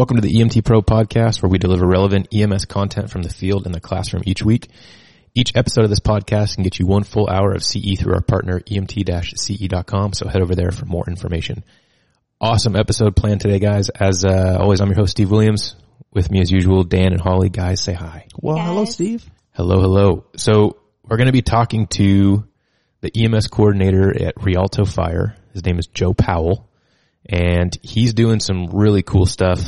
Welcome to the EMT Pro podcast where we deliver relevant EMS content from the field and the classroom each week. Each episode of this podcast can get you one full hour of CE through our partner emt-ce.com. So head over there for more information. Awesome episode planned today, guys. As uh, always, I'm your host, Steve Williams. With me as usual, Dan and Holly. Guys, say hi. Well, Hey, hello. Steve. Hello, hello. So we're going to be talking to the EMS coordinator at Rialto Fire. His name is Joe Powell and he's doing some really cool stuff.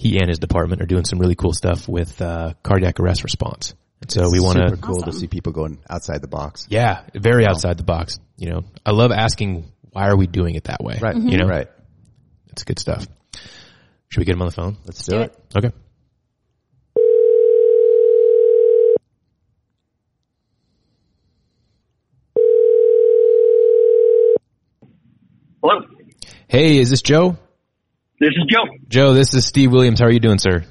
He and his department are doing some really cool stuff with, uh, cardiac arrest response. And so we want Super to, cool to see people going outside the box. yeah, very outside the box. You know, I love asking why are we doing it that way? Right. You know, Right. it's good stuff. Should we get him on the phone? Let's do, Do it. it. Okay. Hello, Hey, is this Joe? This is Joe. Joe, this is Steve Williams. How are you doing, sir?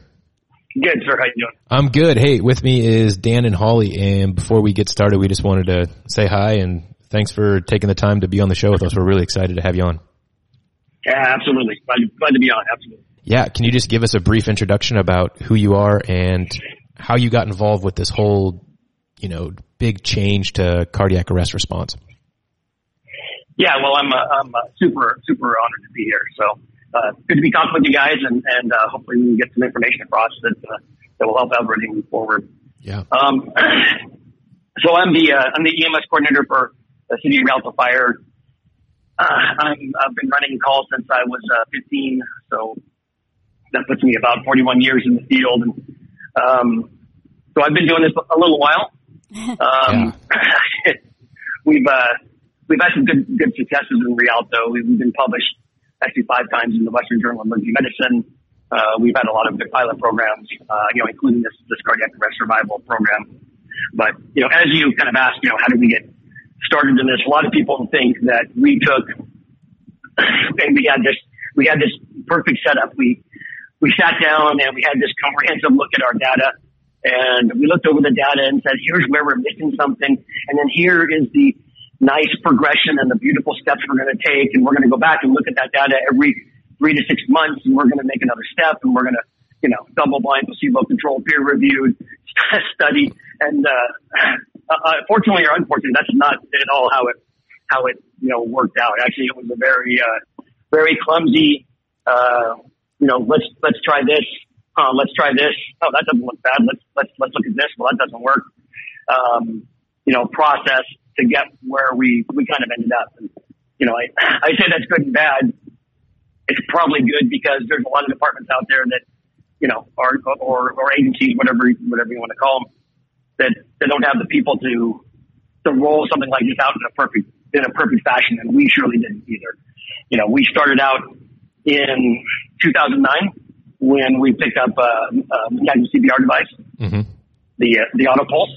Good, sir. How you doing? I'm good. Hey, with me is Dan and Holly. And before we get started, we just wanted to say hi and thanks for taking the time to be on the show with us. We're really excited to have you on. Yeah, absolutely. Glad, glad to be on. Absolutely. Yeah. Can you just give us a brief introduction about who you are and how you got involved with this whole, you know, big change to cardiac arrest response? Yeah, well, I'm uh, I'm uh, super super honored to be here. So uh, good to be talking with you guys, and and uh, hopefully we can get some information across that uh, that will help everybody move forward. Yeah. Um, so I'm the uh, I'm the EMS coordinator for the City of Rialto Fire. Uh, I'm, I've been running calls since I was uh, 15, so that puts me about 41 years in the field. And um, so I've been doing this a little while. Um, we've uh, we've had some good good successes in Rialto. We've been published actually five times in the Western Journal of Emergency Medicine. Uh, we've had a lot of good pilot programs, uh, you know, including this this cardiac arrest survival program. But you know, as you kind of asked, you know, how did we get started in this? A lot of people think that we took and we had this we had this perfect setup. We we sat down and we had this comprehensive look at our data and we looked over the data and said, here's where we're missing something. And then here is the nice progression and the beautiful steps we're going to take. And we're going to go back and look at that data every three to six months and we're going to make another step and we're going to, you know, double blind, placebo controlled, peer reviewed study. And, uh, uh, fortunately or unfortunately, that's not at all how it, how it, you know, worked out. Actually, it was a very, uh, very clumsy, uh, you know, let's, let's try this. Uh, let's try this. Oh, that doesn't look bad. Let's, let's, let's look at this. Well, that doesn't work. Um, you know, process to get where we, we kind of ended up. And, you know, I, I say that's good and bad. It's probably good because there's a lot of departments out there that, you know, are, or, or agencies, whatever, whatever you want to call them, that, that don't have the people to, to roll something like this out in a perfect, in a perfect fashion. And we surely didn't either. You know, we started out in 2009 when we picked up a mechanical CPR device, hmm the uh, the auto pulse,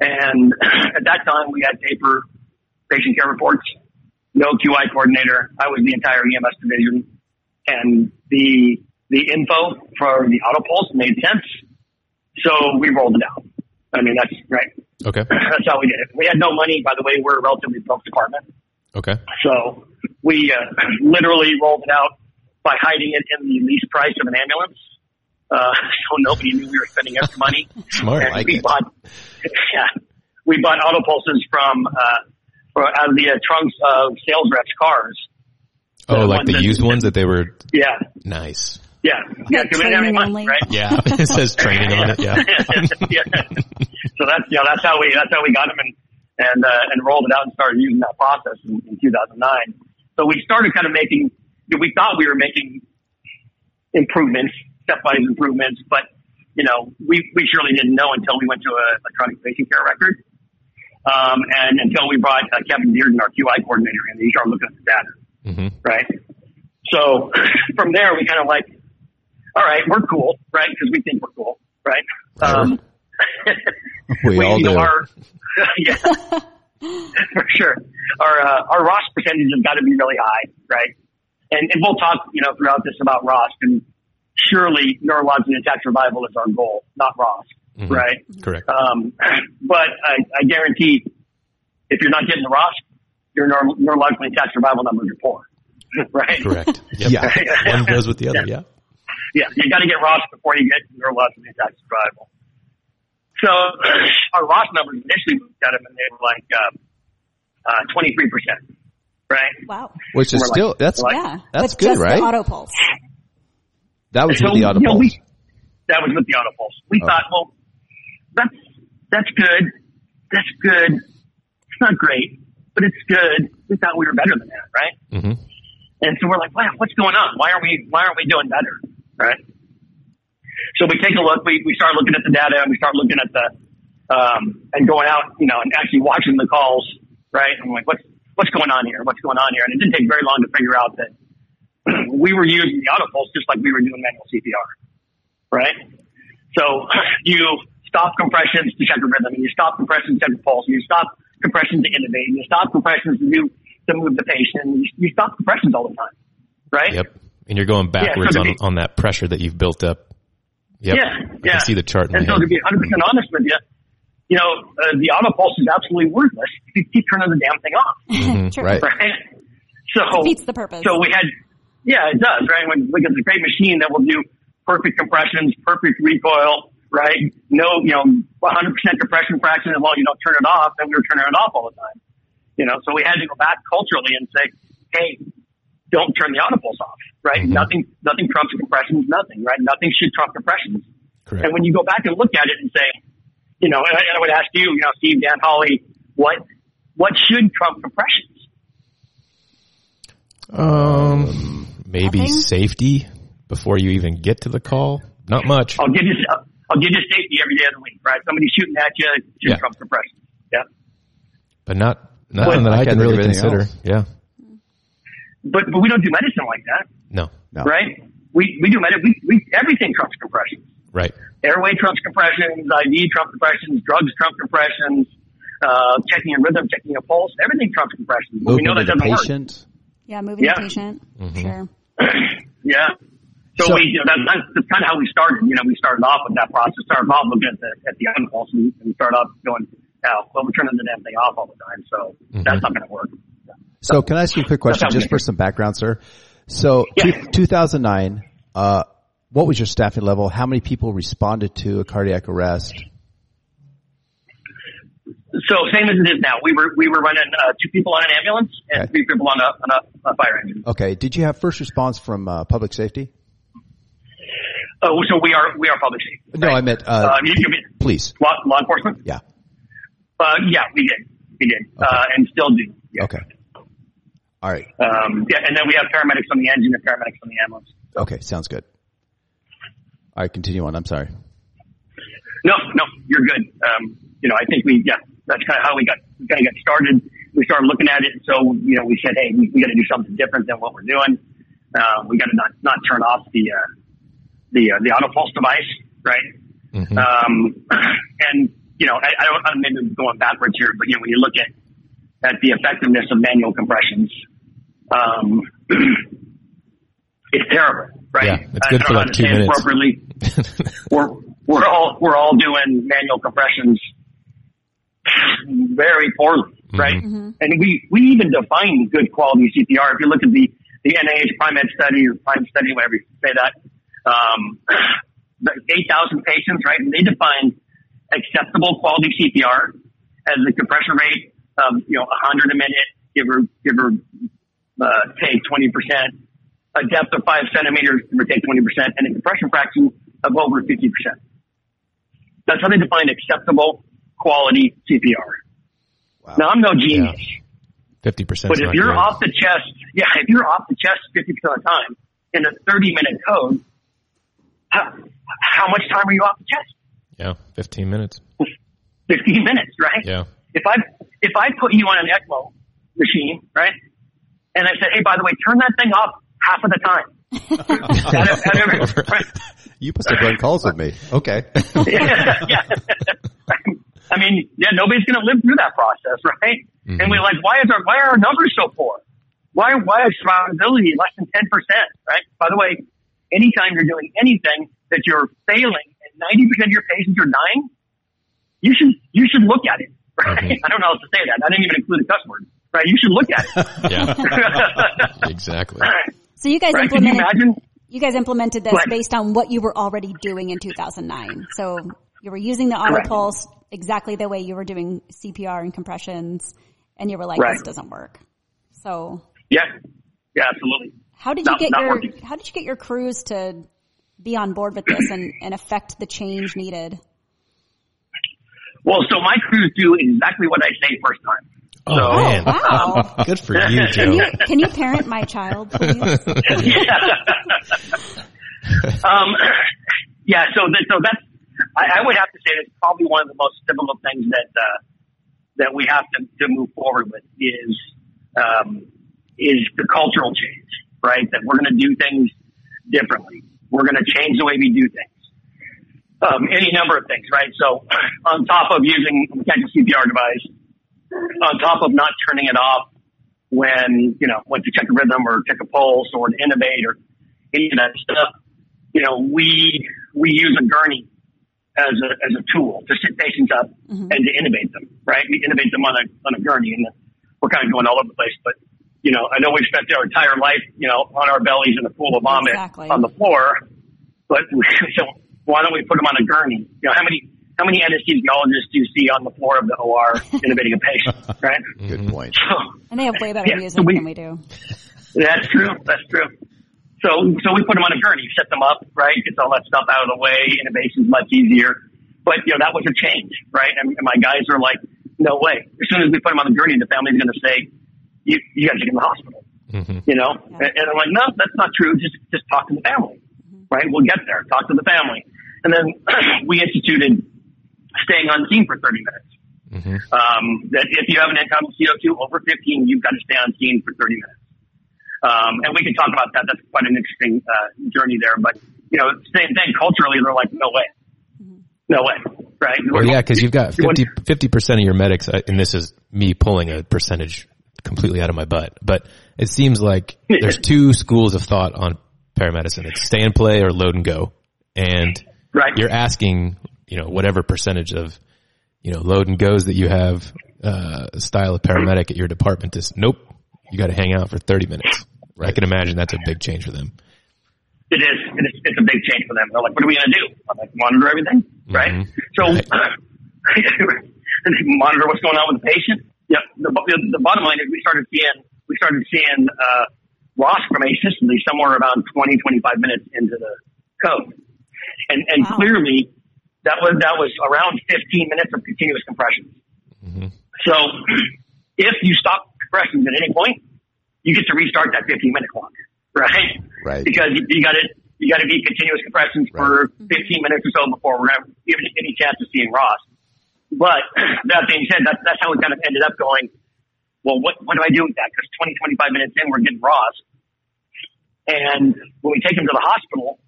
and at that time we had paper patient care reports, no QI coordinator. I was the entire EMS division, and the the info for the auto pulse made sense, so we rolled it out. I mean that's right. Okay. That's how we did it. We had no money, by the way. We're a relatively broke department. Okay. So we uh, literally rolled it out by hiding it in the lease price of an ambulance. Uh, so nobody knew we were spending extra money. Smart. and Like we it. bought, yeah, we bought auto pulses from, uh, for, out of the uh, trunks of sales reps' cars. Oh, the like the that- used ones that they were Yeah, nice. yeah, yeah. Like 'cause we have any training money, only. right? Yeah. it says training on it. Yeah. yeah. So that's you know that's how we that's how we got them and and uh, and rolled it out and started using that process in, in 2009. So we started kind of making we thought we were making improvements, stepwise improvements, but you know we we surely didn't know until we went to a electronic patient care record. Um, and until we brought uh, Kevin Dearden, our QI coordinator, in, he started looking at the data hmm right? So from there, we kind of like, all right, we're cool, right? Because we think we're cool, right? Um, We all know, do. Our, yeah, for sure. Our uh, our ROSC percentage has got to be really high, right? And, and we'll talk, you know, throughout this about ROSC. And surely neurologically intact survival is our goal, not ROSC, Mhm. right? Correct. Um, but I, I guarantee if you're not getting the ROSC, your neuro- neurologically intact survival numbers are poor, right? Correct. Yep. Yeah. One goes with the other. Yeah. Yeah, you got to get ROSC before you get neurologically intact survival. So our ROSC numbers initially looked at them and they were like uh, uh, 23%, right? Wow. Which is We're like- still that's like- yeah. that's With good, just right? The auto pulse. That was So, with the auto you know, we, that was with the auto pulse. We Oh. thought, well, that's that's good. That's good. It's not great, but it's good. We thought we were better than that, right? hmm And so we're like, wow, what's going on? Why aren't we why aren't we doing better? Right? So we take a look, we, we start looking at the data and we start looking at the um and going out, you know, and actually watching the calls, right? And I'm like, what's what's going on here? What's going on here? And it didn't take very long to figure out that we were using the auto pulse just like we were doing manual CPR. Right? So you stop compressions to check the rhythm and you stop compressions to check the pulse and you stop compressions to intubate and you stop compressions to do to move the patient and you, you stop compressions all the time. Right? Yep. And you're going backwards so on, be- on that pressure that you've built up. Yep. Yeah, I yeah. can see the chart in And so head. to be 100% honest with you, you know, uh, the auto pulse is absolutely worthless you keep turning the damn thing off, True. Right. right? So, Defeats the purpose. so we had, yeah, it does, right? When we get a great machine that will do perfect compressions, perfect recoil, right? No, you know, 100% compression fraction as long as you don't turn it off, and we were turning it off all the time. You know, so we had to go back culturally and say, hey, don't turn the auto pulse off, right? Mhm. Nothing, nothing trumps compressions, nothing, right? Nothing should trump compressions. Correct. And when you go back and look at it and say, you know, and I, and I would ask you, you know, Steve, Dan, Holly, what what should trump compressions? Um, maybe Nothing? safety before you even get to the call. Not much. I'll give you I'll give you safety every day of the week, right? Somebody shooting at you should Yeah. trump compressions. Yeah. but not nothing that I I can't can think of really consider. else. Yeah. But but we don't do medicine like that, No. No. right? We we do medicine. We, we everything trumps compressions. Right. Airway trumps compressions. IV trumps compressions. Drugs trump compressions. Uh, checking your rhythm, checking your pulse. Everything trumps compressions. But we know that the doesn't work. patient. Yeah, moving Yeah. the patient. Mhm. Sure. Yeah. So, So- we, you know, that, that's, that's kind of how we started. You know, we started off with that process. Started off looking at the at the impulse and, and started off going, "Oh, well, we're turning the damn thing off all the time." So that's not going to work. So can I ask you a quick question just for some background, sir? So Yeah. two, 2009, uh, what was your staffing level? How many people responded to a cardiac arrest? So same as it is now. We were we were running uh, two people on an ambulance and Okay. three people on a on a, a fire engine. Okay. Did you have first response from uh, public safety? Oh, so we are we are public safety. No, right? I meant, uh, uh, you, you mean police. law, law enforcement. Yeah. Uh, yeah, we did, we did, uh, and still do. Yeah. Okay. All right. Um, yeah, and then we have paramedics on the engine and paramedics on the ambulance. Okay. Sounds good. All right. Continue on. I'm sorry. No, no, you're good. Um, you know, I think we, yeah, that's kind of how we got, we kind of got started. We started looking at it. So, you know, we said, hey, we, we got to do something different than what we're doing. Um, we got to not, not turn off the, uh, the, uh, the auto pulse device, right? Mhm. Um, and, you know, I, I don't, I'm maybe going backwards here, but, you know, when you look at, at the effectiveness of manual compressions, um, it's terrible, right? Yeah, it's good I for don't like two minutes. Appropriately we're we're all we're all doing manual compressions very poorly, right? Mhm. And we we even define good quality CPR. If you look at the the NIH PrimeMed study or Prime study, whatever you say that, um, 8,000 patients, right? And they define acceptable quality CPR as the compression rate of you know 100 a minute, give or give or uh, take 20 percent, a depth of five centimeters, give or take 20 percent, and a compression fraction of over 50 percent. That's how they define acceptable quality CPR. Wow. Now I'm no genius, Fifty percent. but if you're off the chest, yeah, if you're off the chest 50 percent of the time in a 30 minute code, how, how much time are you off the chest? yeah, fifteen minutes. 15 minutes, right? Yeah. If I if I put you on an ECMO machine, right, and I said, hey, by the way, turn that thing off half of the time. Out of- out of every- right? You must have run calls with me. Okay. yeah, yeah. I mean, yeah, nobody's going to live through that process, right? And we're like, why is our why are our numbers so poor? Why why is survivability less than ten percent? Right. By the way, anytime you're doing anything that you're failing and ninety percent of your patients are dying, you should you should look at it. Right. Mhm. I don't know how to say that. I didn't even include a cuss word. Right. You should look at it. Yeah. exactly. So you guys right. Can you implemented. imagine? you guys implemented this Right. based on what you were already doing in 2009. So you were using the auto Correct. pulse exactly the way you were doing CPR and compressions, and you were like, Right. "This doesn't work." So Yeah. Yeah, absolutely. how did you get your working. How did you get your crews to be on board with this and, and affect the change needed? Well, so my crews do exactly what I say first time. Oh, So- man. Wow. Good for you, Can you can you parent my child, please? um, yeah, so that, so that's I, I would have to say that's probably one of the most difficult things that uh, that we have to, to move forward with is um, is the cultural change, right? That we're going to do things differently. We're going to change the way we do things. Um, any number of things, right? So on top of using a CPR device, on top of not turning it off when, you know, when to check a rhythm or check a pulse or to intubate or any of that stuff, you know, we, we use a gurney as a, as a tool to sit patients up mm-hmm. and to intubate them, right? We intubate them on a, on a gurney and we're kind of going all over the place, but you know, I know we've spent our entire life, you know, on our bellies in a pool of vomit Exactly. on the floor, but we, so why don't we put them on a gurney? You know, how many, how many anesthesiologists do you see on the floor of the OR intubating a patient, right? Good point. So, And they have way better Yeah, music so we- than we do. that's true. That's true. So, so we put them on a gurney, set them up, right? Gets all that stuff out of the way. Intubation's much easier. But, you know, that was a change, right? And, and my guys are like, no way. As soon as we put them on the gurney, the family's going to say, you, you got to get in the hospital, Mhm. you know? And, and I'm like, no, that's not true. Just, just talk to the family, right? We'll get there. Talk to the family. And then we instituted staying on scene for 30 minutes. Mhm. Um, that if you have an income CO2 over 15, you've got to stay on scene for 30 minutes. Um, and we can talk about that. That's quite an interesting uh, journey there. But you know, same thing culturally. They're like, no way, no way, right? Well, yeah, because you've got You 50 percent of your medics, uh, and this is me pulling a percentage completely out of my butt. But it seems like there's two schools of thought on paramedicine: it's stay and play or load and go. And Right. you're asking, you know, whatever percentage of, you know, load and goes that you have, uh, style of paramedic at your department is nope. You got to hang out for 30 minutes. I can imagine that's a big change for them. It is. It is. It's a big change for them. They're like, what are we going to do? I'm like, monitor everything, right? Mhm. So, Right. monitor what's going on with the patient. Yeah. The, the, the bottom line is we started seeing, we started seeing, uh, loss from asystole somewhere around 20, 25 minutes into the code. And, and Wow. clearly that was, that was around 15 minutes of continuous compressions. Mhm. So if you stop compressions at any point, you get to restart that 15 minute clock, right? Right. Because you, you got to you got to be continuous compressions for mm-hmm. 15 minutes or so before we're going to give it any chance of seeing ROSC. But that being said, that's that's how we kind of ended up going. Well, what what do I do with that? Because 20 25 minutes in, we're getting ROSC, and when we take him to the hospital,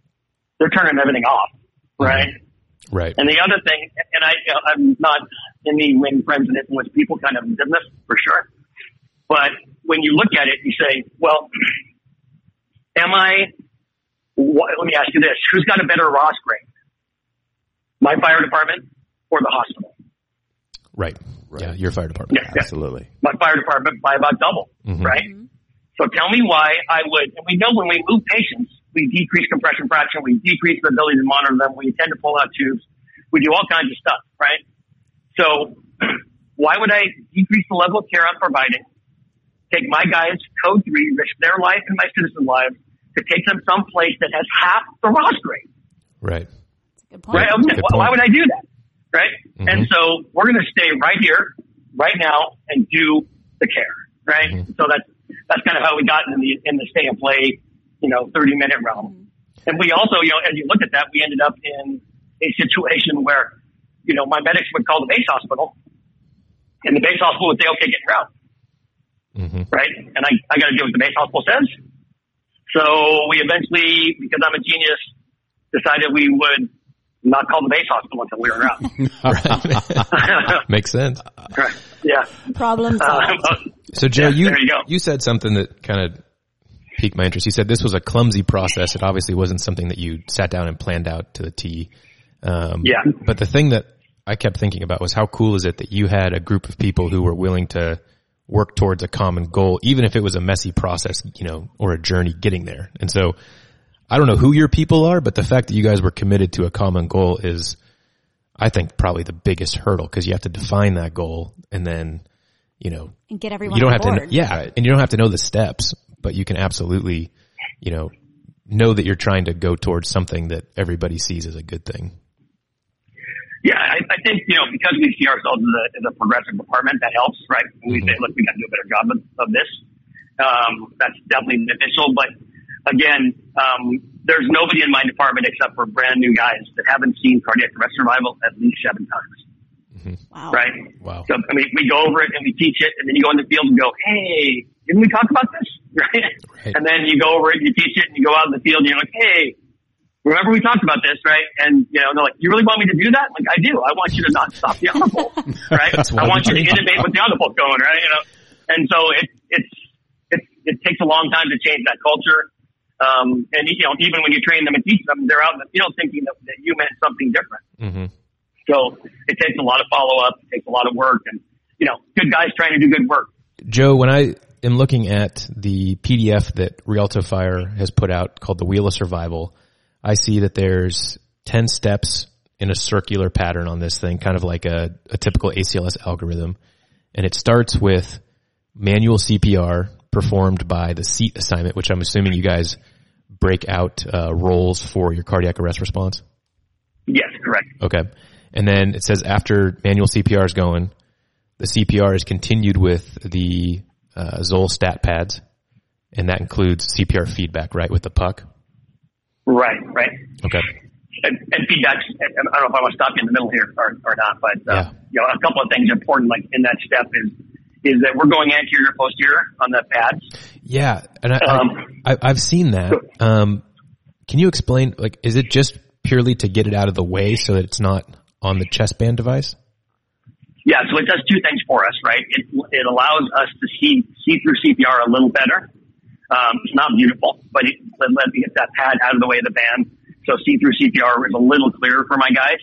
they're turning everything off, right? Mm-hmm. Right. And the other thing, and I, I'm not in the wing friends and influence people kind of business for sure. But when you look at it, you say, well, am I, what, let me ask you this, who's got a better ROSC grade? My fire department or the hospital? Right. Yeah. Your fire department. Yeah, yeah. Absolutely. My fire department by about double, Mhm. right? So tell me why I would, and we know when we move patients, we decrease compression fraction, we decrease the ability to monitor them, we tend to pull out tubes, we do all kinds of stuff, right? So why would I decrease the level of care I'm providing, take my guys, code three, risk their life and my citizen lives to take them someplace that has half the ROSC grade? Right. Good point. Right? I mean, Good why, why would I do that? Right? Mhm. And so we're going to stay right here, right now, and do the care. Right? Mhm. So that's that's kind of how we got in the in the stay and play, you know, thirty minute realm. And we also, you know, as you look at that, we ended up in a situation where, you know, my medics would call the base hospital, and the base hospital would say, "Okay, get her out." Hmm right? And I, I got to do what the base hospital says. So we eventually, because I'm a genius, decided we would not call the base hospital until we were out. Right. Makes sense. Right. yeah. Problem Uh, solved. So Joe, Yeah, you you you said something that kind of piqued my interest. You said this was a clumsy process. It obviously wasn't something that you sat down and planned out to the T. Um, Yeah. But the thing that I kept thinking about was how cool is it that you had a group of people who were willing to work towards a common goal, even if it was a messy process, you know, or a journey getting there. And so I don't know who your people are, but the fact that you guys were committed to a common goal is, I think, probably the biggest hurdle because you have to define that goal and then, you know, and get everyone you don't on have to, board. know, yeah, and you don't have to know the steps, but you can absolutely, you know, know that you're trying to go towards something that everybody sees as a good thing. Yeah, I, I think, you know, because we see ourselves as a, as a progressive department, that helps, right? When we say, look, we got to do a better job of, of this. Um, that's definitely beneficial. But again, um, there's nobody in my department except for brand new guys that haven't seen cardiac arrest survival at least seven times, Wow. right? Wow. So, I mean, we go over it and we teach it and then you go in the field and go, Hey, didn't we talk about this? Right. Right. And then you go over it, you teach it and you go out in the field and you're like, Hey, remember we talked about this, right? And, you know, they're like, you really want me to do that? Like, I do. I want you to not stop the honor right? I want you to intubate with the honor going, right? You know, and so it, it's, it, it takes a long time to change that culture. Um, and you know, even when you train them and teach them, they're out in the field thinking that, that you meant something different. hmm So it takes a lot of follow up, it takes a lot of work and, you know, good guys trying to do good work. Joe, when I am looking at the PDF that Rialto Fire has put out called the Wheel of Survival, I see that there's 10 steps in a circular pattern on this thing, kind of like a, a typical ACLS algorithm. And it starts with manual CPR performed by the seat assignment, which I'm assuming you guys break out uh, roles for your cardiac arrest response. Yes, correct. Okay. And then it says after manual CPR is going, the CPR is continued with the uh, Zoll stat pads, and that includes CPR feedback, right, with the puck. Right, right. Okay. And, and feedbacks, and I don't know if I want to stop you in the middle here or, or not, but, uh, Yeah. you know, a couple of things important, like in that step is, is that we're going anterior posterior on the pads. Yeah, and I, Um, I, I've seen that. Um, can you explain? Like, is it just purely to get it out of the way so that it's not on the chest band device? Yeah, so it does two things for us, right? It, it allows us to see, see through CPR a little better. Um, it's not beautiful, but it let, let me get that pad out of the way of the band. So see through CPR is a little clearer for my guys.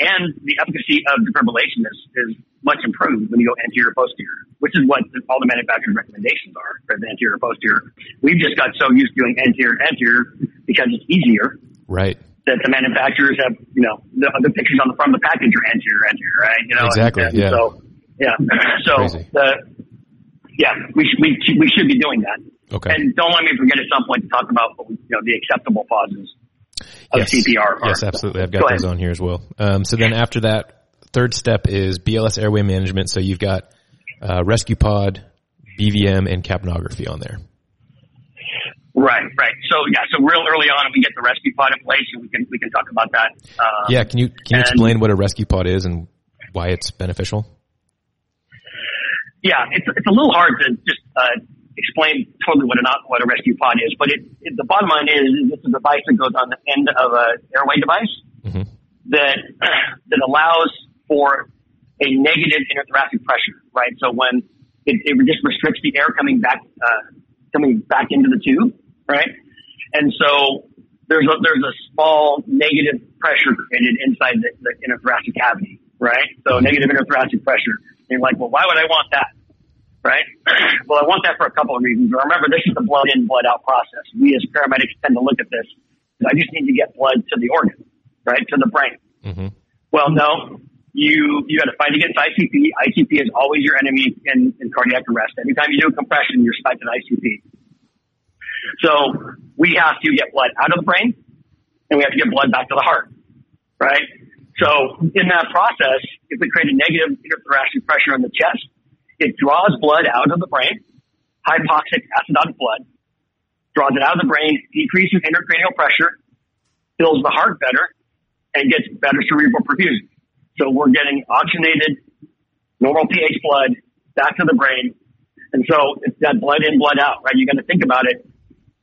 And the efficacy of defibrillation is, is much improved when you go anterior posterior, which is what all the manufacturer's recommendations are for the anterior posterior. We've just got so used to doing anterior anterior because it's easier Right. that the manufacturers have, you know, the, the pictures on the front of the package are anterior, anterior, right? You know, Exactly, And, yeah. So, yeah. So, Crazy. the, yeah, we should, we, we should be doing that. Okay. And don't let me forget at some point to talk about, you know, the acceptable pauses of yes. CPR. Yes, absolutely. I've Go got ahead. those on here as well. Um, so then after that, third step is BLS airway management. So you've got uh, rescue pod, BVM, and capnography on there. Right, right. So, yeah, so real early on, we get the rescue pod in place and we can, we can talk about that. Um, Yeah, can you can you explain what a rescue pod is and why it's beneficial? Yeah, it's it's a little hard to just uh, explain totally what a what a rescue pod is, but it, it the bottom line is it's a device that goes on the end of a airway device hmm that that allows for a negative interthoracic pressure, right? So when it, it just restricts the air coming back uh, coming back into the tube, right? And so there's a there's a small negative pressure created inside the, the interthoracic cavity, right? So negative interthoracic pressure. And you're like, well, why would I want that? Right? well, I want that for a couple of reasons. Remember, this is the blood in, blood out process. We as paramedics tend to look at this. I just need to get blood to the organ, right? To the brain. hmm Well, no, you you got to fight against ICP. ICP is always your enemy in, in cardiac arrest. Anytime you do a compression, you're in ICP. So we have to get blood out of the brain, and we have to get blood back to the heart, right? So in that process, if we create a negative interthoracic pressure in the chest, it draws blood out of the brain, hypoxic acidotic blood, draws it out of the brain, decreases intracranial pressure, fills the heart better, and gets better cerebral perfusion. So we're getting oxygenated, normal pH blood back to the brain. And so it's that blood in, blood out, right? You got to think about it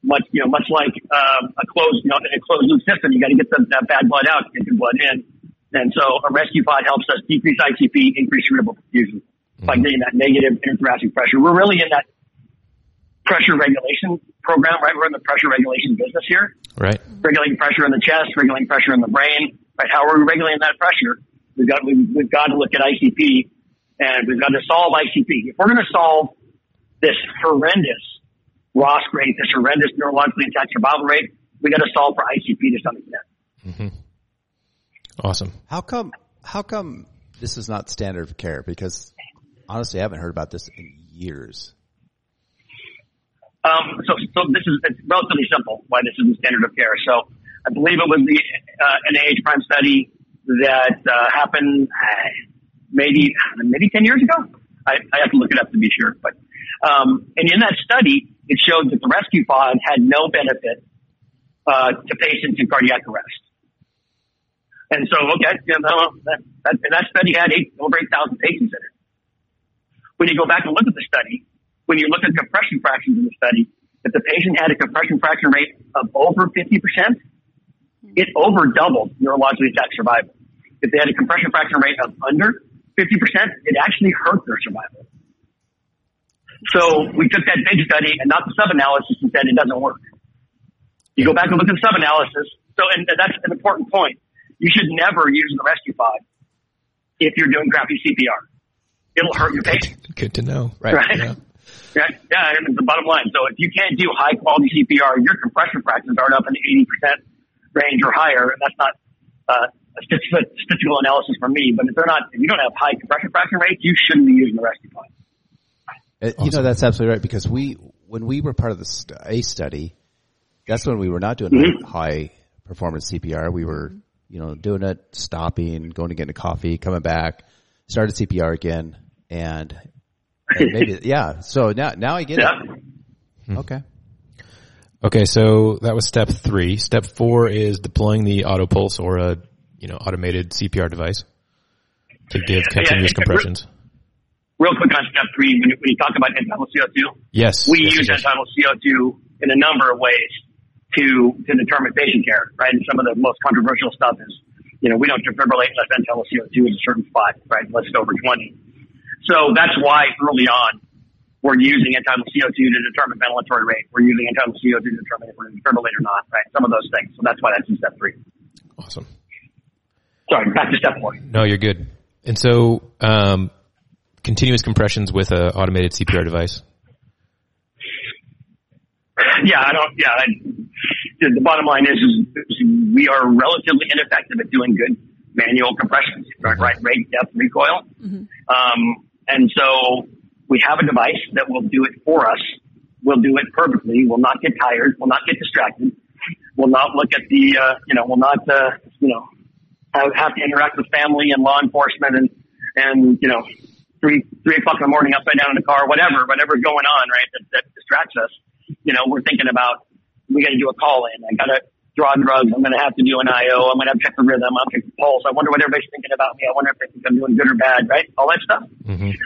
much, you know, much like um, a closed, you know, in a closed loop system. You got to get the, that bad blood out get good blood in. And so a rescue pod helps us decrease ICP, increase cerebral perfusion by getting that negative interthoracic pressure. We're really in that pressure regulation program, right? We're in the pressure regulation business here Right. regulating pressure in the chest, regulating pressure in the brain. Right? How are we regulating that pressure? We've got we've, we've got to look at ICP, and we've got to solve ICP. If we're going to solve this horrendous ROSC rate, this horrendous neurologically intact survival rate, we got to solve for ICP to some extent. Mm-hmm. Awesome. How come? How come this is not standard of care? Because honestly, I haven't heard about this in years. Um, so, so this is it's relatively simple why this isn't standard of care. So I believe it was the uh, NIH Prime study that uh, happened uh, maybe maybe ten years ago. I, I have to look it up to be sure, but um, and in that study, it showed that the rescue pod had no benefit uh, to patients in cardiac arrest. And so, okay, you know, that, that, that study had eight, over 8,000 patients in it. When you go back and look at the study, when you look at compression fractions in the study, if the patient had a compression fraction rate of over 50%, it over doubled neurologically intact survival. If they had a compression fraction rate of under 50%, it actually hurt their survival. So we took that big study and not the sub-analysis and said it doesn't work. You go back and look at the sub-analysis. So, and that's an important point. You should never use the rescue pod if you're doing crappy CPR. It'll hurt your patient. Good to know. Right. Right. Yeah. Yeah, yeah, and it's the bottom line. So if you can't do high quality CPR, your compression fractions aren't up in the 80% range or higher, and that's not uh, a statistical statistical analysis for me. But if they're not, if you don't have high compression fraction rates, you shouldn't be using the rescue pod. Uh, You know, that's absolutely right because we, when we were part of the st- A study, that's when we were not doing high performance CPR. We were, you know, doing it, stopping, going to get a coffee, coming back, started CPR again, and, and maybe, yeah. So now, now I get Yeah. it. Okay. Okay, so that was step three. Step four is deploying the auto pulse or a you know automated CPR device to give continuous yeah, compressions. Real quick on step three, when you, when you talk about end-tidal CO2, Yes, we yes, use yes. end-tidal CO2 in a number of ways to to determine patient care, right? And some of the most controversial stuff is, you know, we don't defibrillate unless end-tidal CO2 is a certain spot, right? Unless it's over 20. So that's why early on we're using end-tidal CO2 to determine ventilatory rate. We're using end-tidal CO2 to determine if we're going to defibrillate or not, right? Some of those things. So that's why that's in step three. Awesome. Sorry, back to step four. No, you're good. And so, um, continuous compressions with a automated CPR device. Yeah, I don't. Yeah, I, the the bottom line is, is, is we are relatively ineffective at doing good manual compressions, right? right rate, depth, recoil. Um, and so we have a device that will do it for us. We'll do it perfectly. We'll not get tired. We'll not get distracted. We'll not look at the, uh, you know, we'll not, uh, you know, have, to interact with family and law enforcement and, and, you know, three, three o'clock in the morning upside down in the car, whatever, whatever's going on, right? That, that distracts us. You know, we're thinking about, we got to do a call in. I got to draw drugs. I'm going to have to do an IO. I'm going to have to check the rhythm. I'll check the pulse. I wonder what everybody's thinking about me. I wonder if they think I'm doing good or bad, right? All that stuff.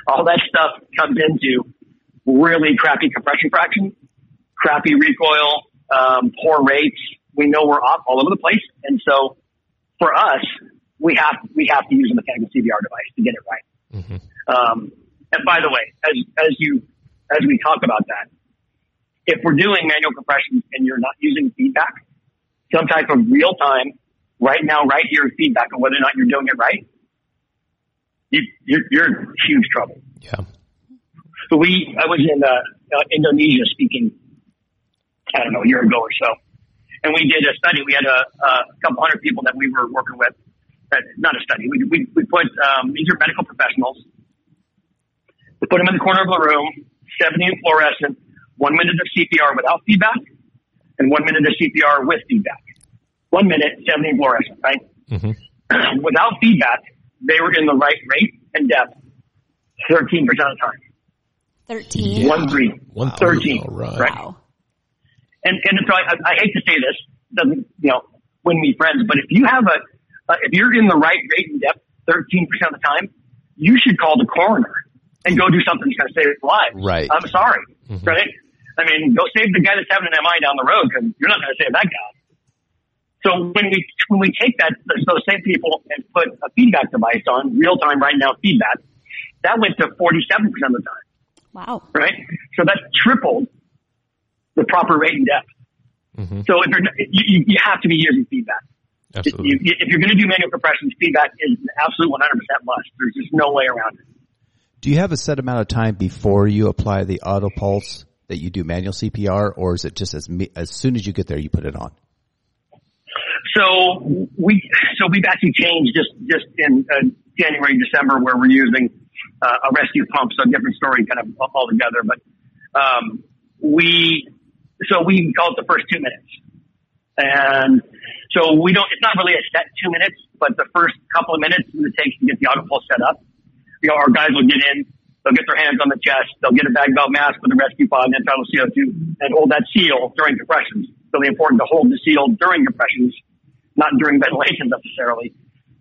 All that stuff comes into really crappy compression fraction, crappy recoil, um, poor rates. We know we're off all over the place. And so for us, we have, we have to use a mechanical CPR device to get it right. Um, and by the way, as, as you, as we talk about that, if we're doing manual compression and you're not using feedback, some type of real time, right now, right here feedback on whether or not you're doing it right, you, you're, you're in huge trouble. Yeah. So we, I was in uh, uh, Indonesia speaking, I don't know, a year ago or so, and we did a study. We had a, a couple hundred people that we were working with. Uh, not a study. We we, we put um, these are medical professionals. We put them in the corner of the room, 70 in fluorescent, one minute of CPR without feedback, and one minute of CPR with feedback. One minute, 70 in fluorescent, right? without feedback, they were in the right rate and depth 13% of the time. 13. One three. One three, 13. all right. Right. Wow. And, and so I, I hate to say this, doesn't, you know, win me friends, but if you have a, uh, if you're in the right rate and depth 13% of the time, you should call the coroner and go do something that's going to save his life. Right. I'm sorry. Right? I mean, go save the guy that's having an MI down the road because you're not going to save that guy. So when we, when we take that, those same people and put a feedback device on real time right now feedback, that went to 47% of the time Wow. right? So that's tripled the proper rate and depth. Mm-hmm. So if you're, you, you- you have to be using feedback. Absolutely. You, you- if you're going to do manual compressions, feedback is an absolute 100% must. There's just no way around it. Do you have a set amount of time before you apply the auto pulse that you do manual CPR, or is it just as as soon as you get there you put it on? So we, so we've actually changed just, just in uh, January, December where we're using uh, a rescue pump. So different story kind of all together. but, um, we, so we call it the first two minutes. And so we don't, it's not really a set two minutes, but the first couple of minutes it takes to get the auto pulse set up. You know, our guys will get in, they'll get their hands on the chest, they'll get a bag valve mask with a rescue pod and end-tidal CO2 and hold that seal during compressions. It's really important to hold the seal during compressions not during ventilation necessarily,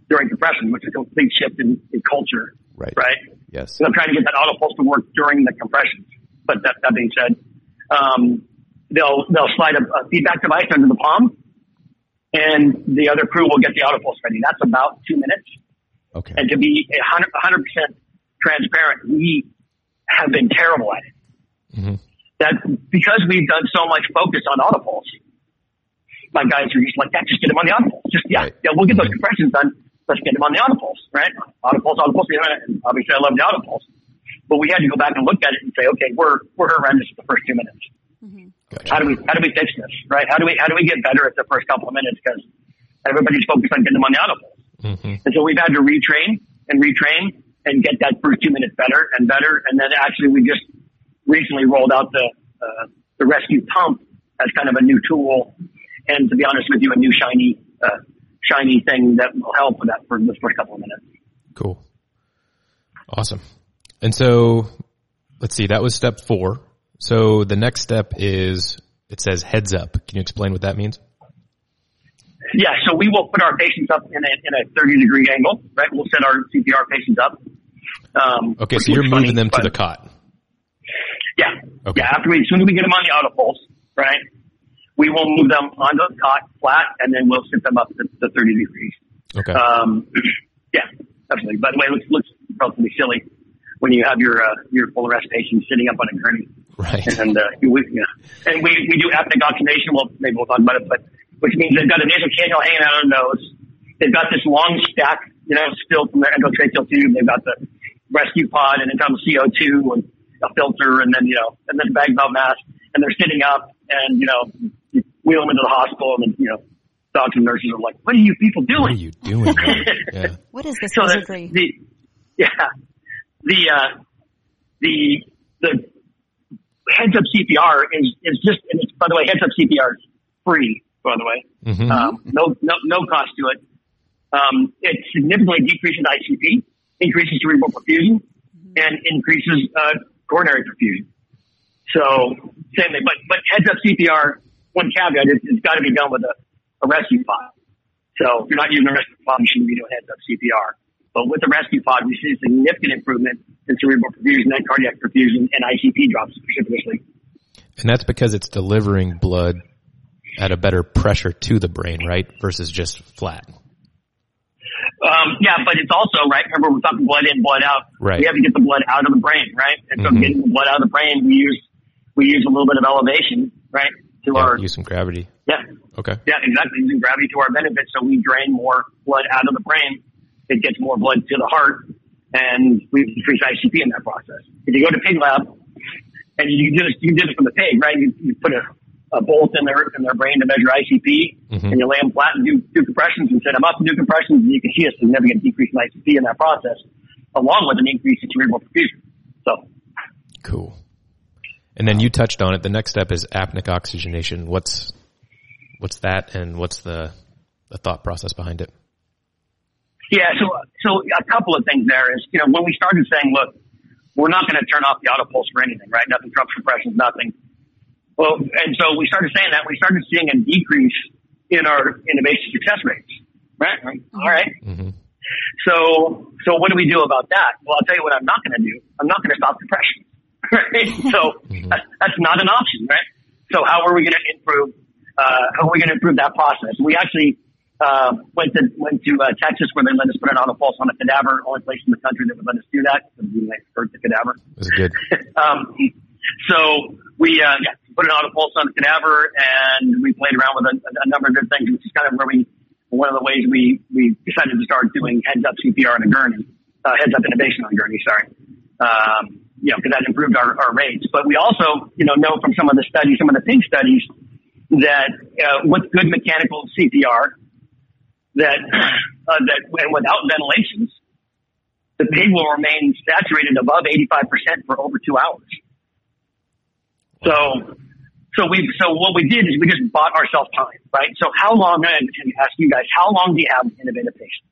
during compression, which is a complete shift in, in culture. Right. Right. Yes. So I'm trying to get that auto pulse to work during the compressions. But that, that being said, um, they'll, they'll slide a, a feedback device under the palm and the other crew will get the auto pulse ready. That's about two minutes. Okay. And to be a hundred, hundred percent transparent, we have been terrible at it. Mm-hmm. That because we've done so much focus on auto pulse, my guys are just like that. Just get them on the auto pulse. Just yeah, right. yeah. We'll get those compressions done. Let's get them on the auto pulse, right? Auto pulse, auto pulse. Obviously, I love the auto pulse, but we had to go back and look at it and say, okay, we're we're horrendous at the first two minutes. Mm-hmm. Gotcha. How do we how do we fix this, right? How do we how do we get better at the first couple of minutes because everybody's focused on getting them on the auto pulse, mm-hmm. and so we've had to retrain and retrain and get that first two minutes better and better, and then actually we just recently rolled out the uh, the rescue pump as kind of a new tool and to be honest with you, a new shiny, uh, shiny thing that will help with that for the first couple of minutes. Cool. Awesome. And so let's see, that was step four. So the next step is it says heads up. Can you explain what that means? Yeah, so we will put our patients up in a, in a 30 degree angle, right? We'll set our CPR patients up. Um, okay, so you're moving funny, them to the cot. Yeah. Okay. Yeah, after we, as soon as we get them on the auto pulse, right? we will move them onto the cot flat and then we'll sit them up to, to 30 degrees. Okay. Um, yeah, absolutely. By the way, it looks, looks relatively silly when you have your, uh, your full arrest patient sitting up on a gurney. Right. And, uh, we, yeah. and we, we do apneic oxygenation. Well, maybe we'll talk about it, but which means they've got a nasal cannula hanging out of their nose. They've got this long stack, you know, still from their endotracheal tube. They've got the rescue pod and end-tidal CO2 and a filter and then, you know, and then bag valve mask and they're sitting up and, you know, you wheel them into the hospital and then, you know, doctors and nurses are like, what are you people doing? What are you doing? yeah. What is this so wizardry? The, yeah. The, uh, the, the heads up CPR is, is just, and it's, by the way, heads up CPR is free, by the way. Mm-hmm. Um, no, no, no cost to it. Um, it significantly decreases ICP, increases cerebral perfusion, mm-hmm. and increases, uh, coronary perfusion. So, same thing, but, but heads up CPR one caveat is it's got to be done with a, a rescue pod. So if you're not using a rescue pod, you shouldn't be doing heads up CPR. But with the rescue pod, we see a significant improvement in cerebral perfusion and cardiac perfusion and ICP drops precipitously. And that's because it's delivering blood at a better pressure to the brain, right? Versus just flat. Um, yeah, but it's also, right, remember we're talking blood in, blood out. Right. We have to get the blood out of the brain, right? And so mm-hmm. getting the blood out of the brain, we use, we use a little bit of elevation, right? to yeah, our use some gravity. Yeah. Okay. Yeah, exactly. Using gravity to our benefit, so we drain more blood out of the brain. It gets more blood to the heart, and we decrease ICP in that process. If you go to pig lab, and you do this, you do this from the pig, right? You, you put a, a bolt in their in their brain to measure ICP, mm-hmm. and you lay them flat and do, do compressions and set them up and do compressions, and you can see a significant decrease in ICP in that process, along with an increase in cerebral perfusion. So. Cool. And then you touched on it. The next step is apneic oxygenation. What's what's that, and what's the the thought process behind it? Yeah, so so a couple of things there is you know when we started saying, look, we're not going to turn off the auto pulse for anything, right? Nothing trumps compressions, nothing. Well, and so we started saying that we started seeing a decrease in our intubation success rates, right? All right. mm-hmm. So so what do we do about that? Well, I'll tell you what I'm not going to do. I'm not going to stop depression. right? So mm-hmm. that's, that's not an option, right? So how are we going to improve? Uh, how are we going to improve that process? We actually uh, went to went to uh, Texas where they let us put an auto pulse on a cadaver. Only place in the country that would let us do that. We like hurt the cadaver. That's good. um, so we uh, yeah, put an auto pulse on cadaver, and we played around with a, a number of good things, which is kind of where we one of the ways we we decided to start doing heads up CPR on a gurney, uh, heads up intubation on a gurney. Sorry. Um, you know, because that improved our, our rates. But we also, you know, know from some of the studies, some of the pig studies, that uh, with good mechanical CPR that uh, that and without ventilations, the pig will remain saturated above 85% for over two hours. So, so we so what we did is we just bought ourselves time, right? So how long? And ask you guys, how long do you have an intubated patient?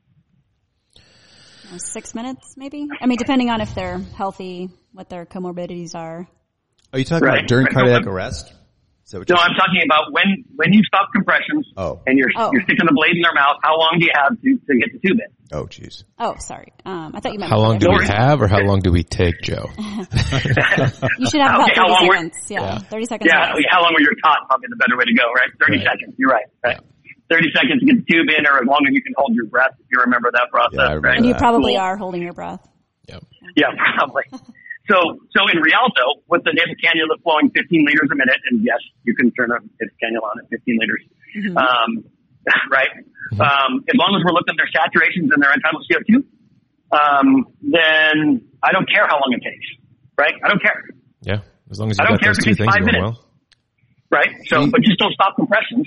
Uh, six minutes, maybe. I mean, depending on if they're healthy, what their comorbidities are. Are you talking Right. about during cardiac arrest? Is that what No, you're I'm talking about when when you stop compressions Oh. and you're Oh. you're sticking the blade in their mouth. How long do you have to, to get the tube in? Oh, jeez. Oh, sorry. Um, I thought you meant How long do we have or how long do we take, Joe? You should have about Okay, how 30 seconds. Yeah, Yeah. 30 seconds. Yeah, max. how long were you taught? Probably the better way to go, right? Thirty Right. seconds. You're right. Right. Thirty seconds to get the tube in, or as long as you can hold your breath. If you remember that process, Yeah, remember right? And you probably Cool. are holding your breath. Yep. Yeah, probably. So, so in Rialto, with the nasal cannula flowing 15 liters a minute, and yes, you can turn a nasal cannula on at 15 liters, um, right? Um, as long as we're looking at their saturations and their end-tidal CO2, um, then I don't care how long it takes, right? I don't care, Yeah. As long as you I don't got care those if two it's things five minutes. well. right? So, but just don't stop compressions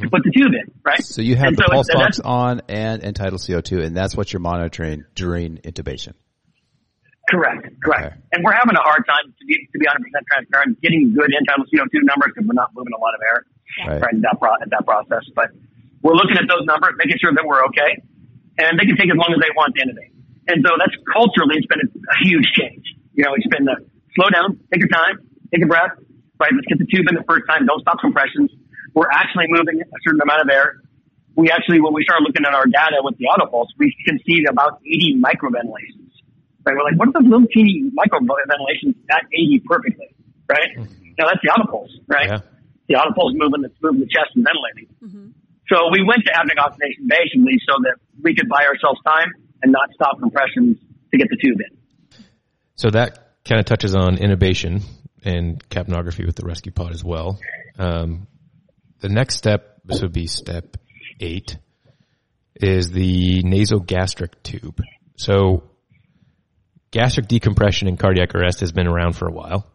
to put the tube in, right? So you have And the so pulse box on and end-tidal CO2, and that's what you're monitoring during intubation. Correct, correct. Okay. And we're having a hard time to be to be 100 percent transparent, getting good end-tidal CO2 numbers because we're not moving a lot of air Right. right, in that pro- at that process. But we're looking at those numbers, making sure that we're okay, and they can take as long as they want at the end of day. And so that's culturally, it's been a, a huge change. You know, it's been the slow down, take your time, take a breath, right? Let's get the tube in the first time. Don't stop compressions. We're actually moving a certain amount of air. We actually, when we started looking at our data with the autopulse, we can see about 80 microventilations. Right? We're like, what are those little teeny microventilations at 80 perfectly? Right? Now that's the autopulse, right? Yeah. The autopulse moving, that's moving the chest and ventilating. So we went to apneic oxygenation basically so that we could buy ourselves time and not stop compressions to get the tube in. So that kind of touches on intubation and capnography with the rescue pod as well. Um, the next step, this would be step eight, is the nasogastric tube. So gastric decompression and cardiac arrest has been around for a while.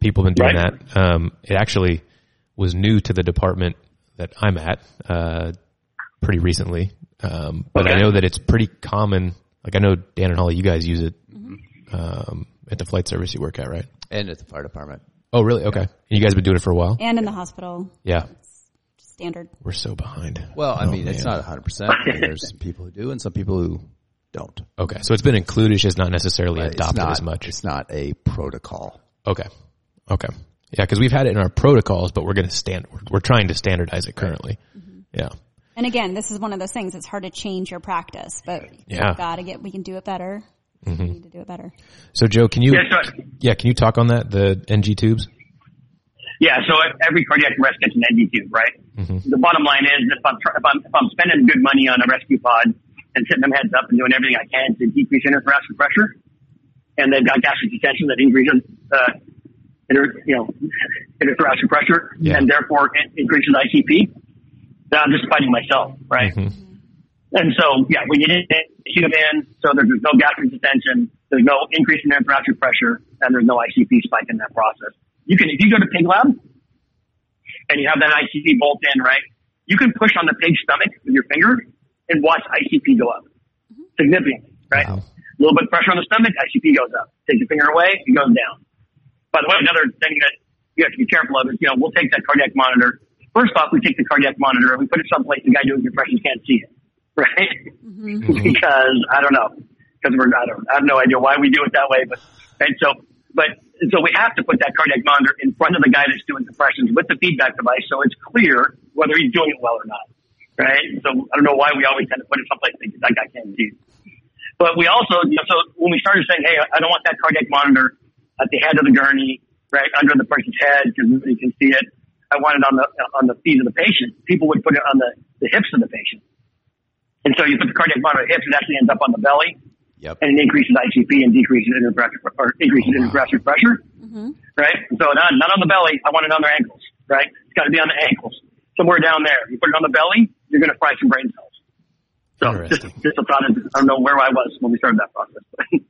People have been doing Right. that. Um, it actually was new to the department that I'm at uh, pretty recently, um, but I know that it's pretty common. Like I know Dan and Holly, you guys use it um, at the flight service you work at, right? And at the fire department. Oh, really? Okay. And you guys have been doing it for a while? And in the hospital, Yeah. standard. We're so behind. Well, I Oh, mean, it's not 100%. There's some people who do and some people who don't. Okay. So it's been included, it's just not necessarily uh, But adopted not, as much. It's not a protocol. Okay. Okay. Yeah, because we've had it in our protocols, but we're going to stand. We're, we're trying to standardize it currently. Mm-hmm. Yeah. And again, this is one of those things. It's hard to change your practice, but Yeah. we gotta get. We can do it better. We mm-hmm. need to do it better. So Joe, can you? Yeah, so- yeah, can you talk on that? The NG tubes. Yeah, so every cardiac arrest gets an NG tube, right? Mm-hmm. The bottom line is if I'm, if I'm if I'm spending good money on a rescue pod and sitting them heads up and doing everything I can to decrease intrathoracic pressure, and they've got gastric distension that increases uh, inter, you know intrathoracic pressure Yeah. and therefore in- increases ICP, then I'm just fighting myself, right? And so, yeah, we need it tube in so there's no gastric distension, there's no increase in intrathoracic pressure, and there's no ICP spike in that process. You can, if you go to Pig Lab and you have that ICP bolt in, right, you can push on the pig's stomach with your finger and watch ICP go up mm-hmm. significantly, right? Wow. A little bit of pressure on the stomach, ICP goes up. Take your finger away, it goes down. By the way, another thing that you have to be careful of is, you know, we'll take that cardiac monitor. First off, we take the cardiac monitor and we put it someplace the guy doing compressions can't see it, right? Mm-hmm. Mm-hmm. because I don't know, because we're I don't I have no idea why we do it that way, but and so but so we have to put that cardiac monitor in front of the guy that's doing compressions with the feedback device, so it's clear whether he's doing it well or not, right? So I don't know why we always tend to put it someplace that that guy can't see. But we also, you know, so when we started saying, hey, I don't want that cardiac monitor at the head of the gurney, right under the person's head because nobody can see it. I want it on the on the feet of the patient. People would put it on the, the hips of the patient. And so you put the cardiac monitor on the hips, it actually ends up on the belly, Yep. and it increases ICP and decreases intrathoracic or increases oh, intrathoracic pressure, mm-hmm. right? So not not on the belly. I want it on their ankles, right? It's got to be on the ankles, somewhere down there. You put it on the belly, you're going to fry some brain cells. So just just a thought. of- I don't know where I was when we started that process.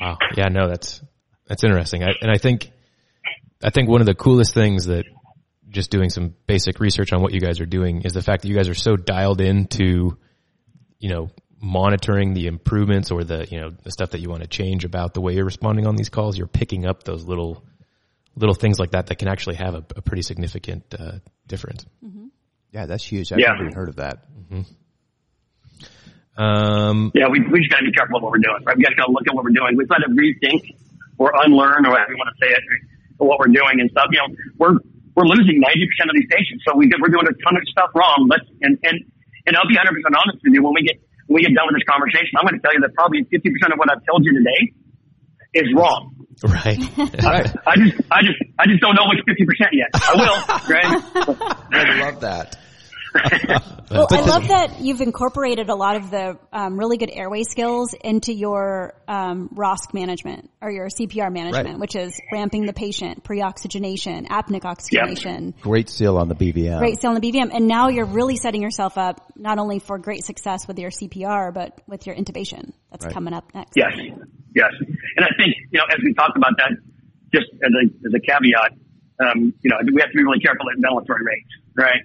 Wow. Yeah, no, that's that's interesting. I, and I think I think one of the coolest things that just doing some basic research on what you guys are doing is the fact that you guys are so dialed into you know, monitoring the improvements or the, you know, the stuff that you want to change about the way you're responding on these calls, you're picking up those little, little things like that that can actually have a, a pretty significant uh, difference. Mm-hmm. Yeah, that's huge. I've yeah. never heard of that. Mm-hmm. Um, yeah, we, we just got to be careful what we're doing, right? We got to look at what we're doing. We've got to rethink or unlearn or however you want to say it, what we're doing and stuff. You know, we're, we're losing 90% of these patients. So we, we're doing a ton of stuff wrong. But, and, and, and I'll be 100% honest with you. When we get, when we get done with this conversation, I'm going to tell you that probably 50% of what I've told you today is wrong. Right. I, I just, I just, I just don't know which 50% yet. I will, right? I love that. well, I love that you've incorporated a lot of the um, really good airway skills into your um, ROSC management or your CPR management, Right. which is ramping the patient, pre-oxygenation, apneic oxygenation, Great seal on the BVM. great seal on the BVM, and now you're really setting yourself up not only for great success with your CPR, but with your intubation that's Right. coming up next. Yes, yes. And I think, you know, as we talked about that, just as a, as a caveat, um, you know, we have to be really careful at ventilatory rates, right?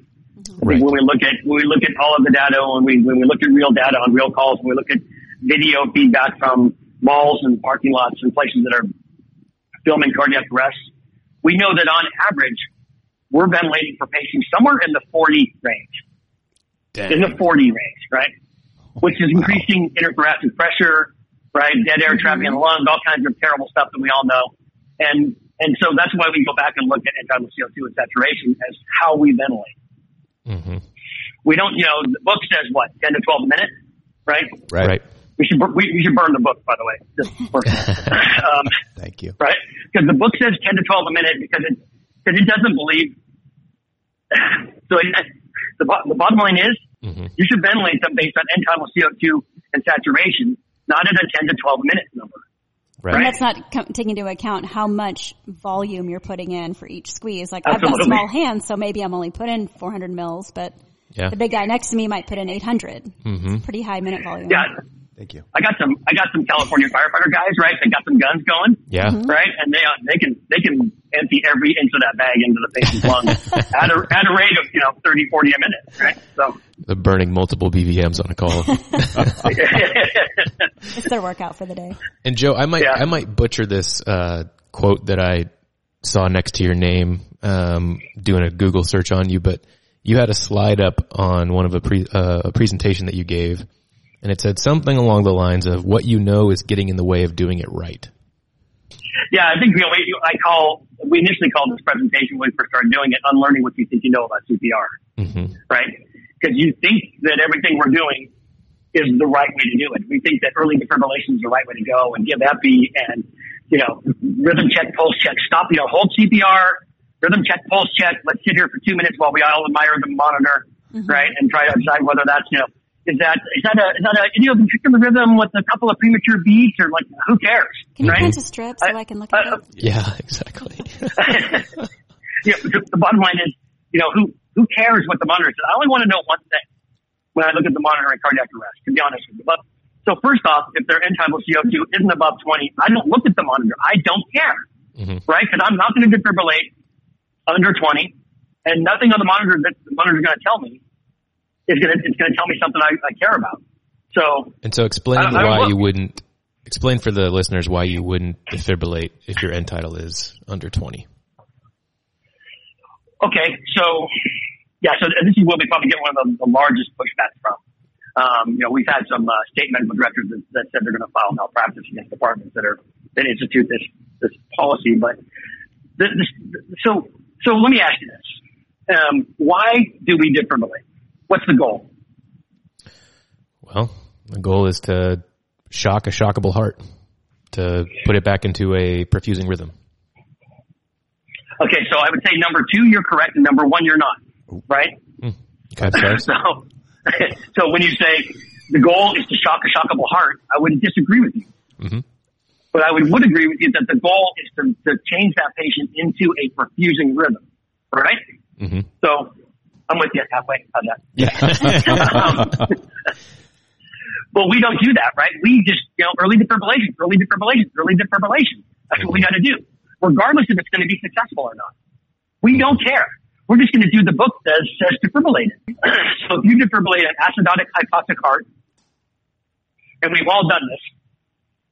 Right. when we look at, when we look at all of the data, when we, when we look at real data on real calls, when we look at video feedback from malls and parking lots and places that are filming cardiac arrests, we know that on average, we're ventilating for patients somewhere in the 40 range in the 40 range, right? Which is increasing interthoracic pressure, right? Dead air trapping in the mm-hmm. lungs, all kinds of terrible stuff that we all know. And, and so that's why we go back and look at end-tidal CO2 and saturation as how we ventilate. We don't, you know, the book says what, 10 to 12 minutes, right? Right. Right. We should, we, we should burn the book, by the way. Just um, Thank you. right? Because the book says 10 to 12 a minute because it, because it doesn't believe. so it, the, the bottom line is hmm you should ventilate them based on end-tidal CO2 and saturation, not at a 10 to 12 minute number. Right. And that's not co- taking into account how much volume you're putting in for each squeeze. Like I've got small hands, so maybe I'm only putting 400 mils, but Yeah. the big guy next to me might put in 800. hmm Pretty high minute volume. Yeah, Thank you. I got some, I got some California firefighter guys, right? They got some guns going, Yeah. right? And they, uh, they can, they can empty every inch of that bag into the patient's lungs at a, at a rate of, you know, 30, 40 a minute, right? So, The burning multiple BVMs on a call. It's their workout for the day. And Joe, I might Yeah. I might butcher this uh, quote that I saw next to your name um, doing a Google search on you, but you had a slide up on one of a pre, uh, a presentation that you gave, and it said something along the lines of "What you know is getting in the way of doing it right." yeah, I think, you know, we, I call, we initially called this presentation when we first started doing it, unlearning what you think you know about CPR. hmm right? Because you think that everything we're doing is the right way to do it. We think that early defibrillation is the right way to go and give epi and, you know, rhythm check, pulse check, stop, you know, hold CPR, rhythm check, pulse check. Let's sit here for two minutes while we all admire the monitor, right? And try to decide whether that's, you know, is that, is that a, is that a idioventricular rhythm with a couple of premature beats or like, who cares? Can you right? print a strip so I, can look at uh, it? Yeah, exactly. yeah, the, the bottom line is, you know, who who cares what the monitor says? I only want to know one thing when I look at the monitor in cardiac arrest. To be honest with you, but so first off, if their end-tidal CO2 isn't above 20, I don't look at the monitor. I don't care, hmm right? Because I'm not going to defibrillate under 20, and nothing on the monitor that the monitor's going to tell me is going to it's going to tell me something I, I care about. So And so, explain I don't- I why you wouldn't explain for the listeners why you wouldn't defibrillate if your end-tidal is under twenty. Okay, so yeah, so this is where we probably get one of the, the largest pushbacks from. Um, you know, we've had some uh, state medical directors that, that said they're going to file malpractice against departments that are that institute this this policy. But this, this, so so let me ask you this: um, Why do we defibrillate? What's the goal? Well, the goal is to shock a shockable heart, to put it back into a perfusing rhythm. Okay, so I would say number two, you're correct, and number one, you're not. Right? Okay. So, so when you say the goal is to shock a shockable heart, I would disagree with you. Mhm. But I would, would agree with you that the goal is to, to change that patient into a perfusing rhythm, right? hmm So I'm with you halfway on that. Yeah. But we don't do that, right? We just, you know, early defibrillation, early defibrillation, early defibrillation. That's what we got to do, regardless if it's going to be successful or not. We don't care. We're just going to do the book says says defibrillate it. so if you defibrillate an acidotic hypoxic heart and we've all done this.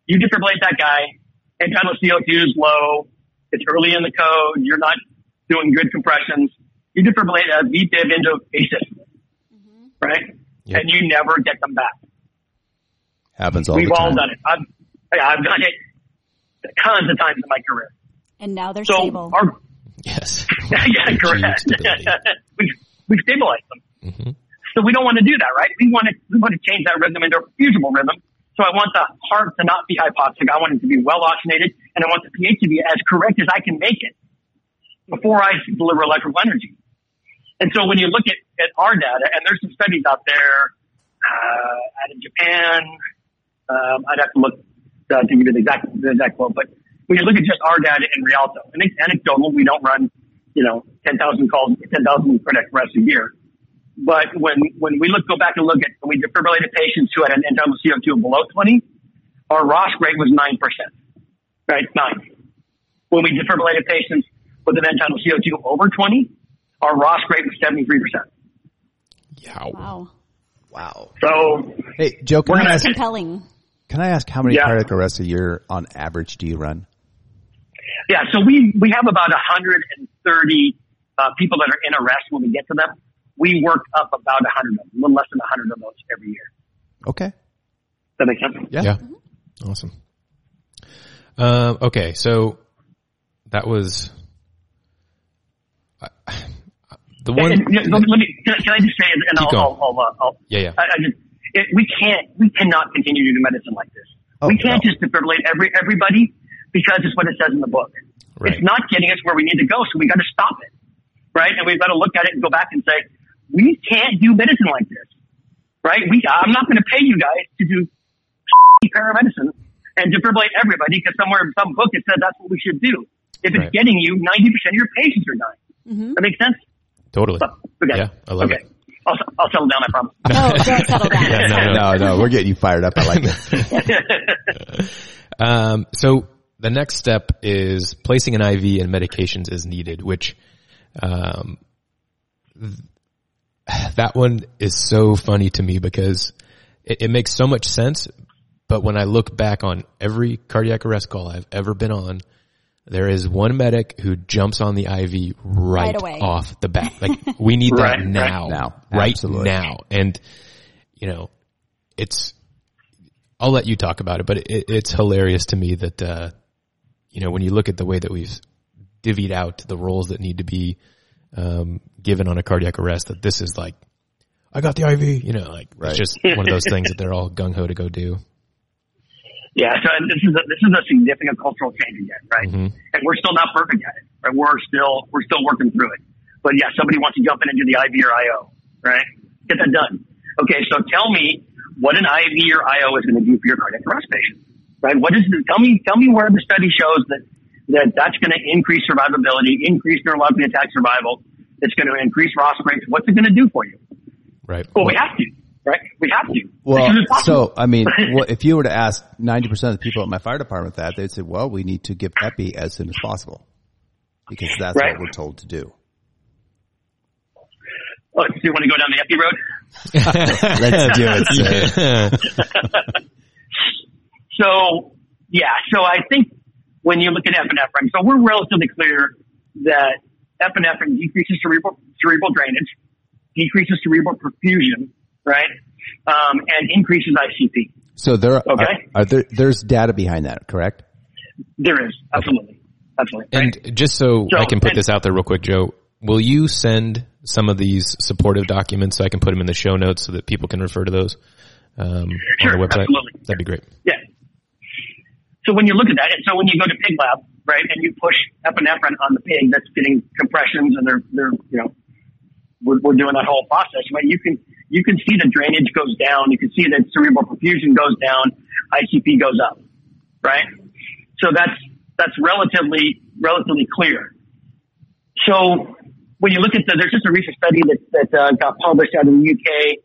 You defibrillate that guy, end-tidal CO2 is low, it's early in the code, you're not doing good compressions. You defibrillate a VTIV into ASIS, mm-hmm. right? Yep. And you never get them back. Happens all We've all done it. I've, I've done it tons of times in my career. And now they're so stable. Our, yes. yeah, correct. we've, we've stabilized them. Mm-hmm. So we don't want to do that, right? We want to, we want to change that rhythm into a fusible rhythm. So I want the heart to not be hypoxic. I want it to be well oxygenated and I want the pH to be as correct as I can make it before I deliver electrical energy. And so when you look at, at our data, and there's some studies out there, uh, out of Japan, um, I'd have to look uh, to give you the exact, the exact quote, but when you look at just our data in Rialto, and it's anecdotal, we don't run, you know, 10,000 calls, 10,000 cardiac arrests a year. But when, when we look, go back and look at, when we defibrillated patients who had an end CO2 below 20, our ROSC rate was 9%, right? Nine. When we defibrillated patients with an end-tidal CO2 over 20, our ROSC rate was 73%. Yeah. Wow. Wow. So, hey, Joe, can I ask, compelling. Can I ask how many yeah. cardiac arrests a year on average do you run? Yeah, so we, we have about 130 uh, people that are in arrest when we get to them we work up about a hundred of them, a little less than a hundred of those every year. Okay. That makes sense? Yeah. yeah. Awesome. Uh, okay. So that was, uh, the one. And, and, let me, can I, can I, just say, and I'll, I'll, I'll, uh, I'll, yeah, yeah. I, I just, it, we can't, we cannot continue to do medicine like this. Oh, we can't no. just defibrillate every, everybody because it's what it says in the book. Right. It's not getting us where we need to go, so we got to stop it, right? And we've got to look at it and go back and say, we can't do medicine like this, right? We, I'm not going to pay you guys to do paramedicine and defibrillate everybody because somewhere in some book it said that's what we should do. If it's right. getting you, 90% of your patients are dying. Mm-hmm. That makes sense? Totally. So, okay. Yeah, I love okay. it. I'll, I'll settle down, I promise. No, don't settle down. yeah, no, no, no, we're getting you fired up. I like it. um, so the next step is placing an IV and medications as needed, which, um, that one is so funny to me because it, it, makes so much sense. But when I look back on every cardiac arrest call I've ever been on, there is one medic who jumps on the IV right, right off the bat. Like we need right, that now, right now, right Absolutely. now. And you know, it's, I'll let you talk about it, but it, it's hilarious to me that, uh, you know, when you look at the way that we've divvied out the roles that need to be um, given on a cardiac arrest that this is like, I got the IV, you know, like right. it's just one of those things that they're all gung ho to go do. Yeah, so this is a, this is a significant cultural change again, right? Mm-hmm. And we're still not perfect at it, right? We're still we're still working through it. But yeah, somebody wants to jump in and do the IV or IO, right? Get that done. Okay, so tell me what an IV or IO is going to do for your cardiac arrest patient, right? What is the, tell me tell me where the study shows that that that's going to increase survivability, increase neurologically intact survival. It's going to increase ROSC rates. What's it going to do for you? Right. Well, we have to. Right? We have to. Well, so I mean, well, if you were to ask ninety percent of the people at my fire department that, they'd say, "Well, we need to give epi as soon as possible because that's right. what we're told to do." Well, do you want to go down the epi road? Let's do it. so, yeah. So I think when you look at epinephrine. So we're relatively clear that epinephrine decreases cerebral, cerebral drainage, decreases cerebral perfusion, right? Um, and increases ICP. So there okay? are, are there, there's data behind that, correct? There is, absolutely. Absolutely. And right? just so, so, I can put and, this out there real quick, Joe, will you send some of these supportive documents so I can put them in the show notes so that people can refer to those um, sure, on the website? Absolutely. That'd be great. Yeah, so when you look at that, and so when you go to pig lab, right, and you push epinephrine on the pig that's getting compressions and they're, they're, you know, we're, we're doing that whole process, right? You can, you can see the drainage goes down. You can see that cerebral perfusion goes down. ICP goes up, right? So that's, that's relatively, relatively clear. So when you look at the, there's just a recent study that, that uh, got published out in the UK,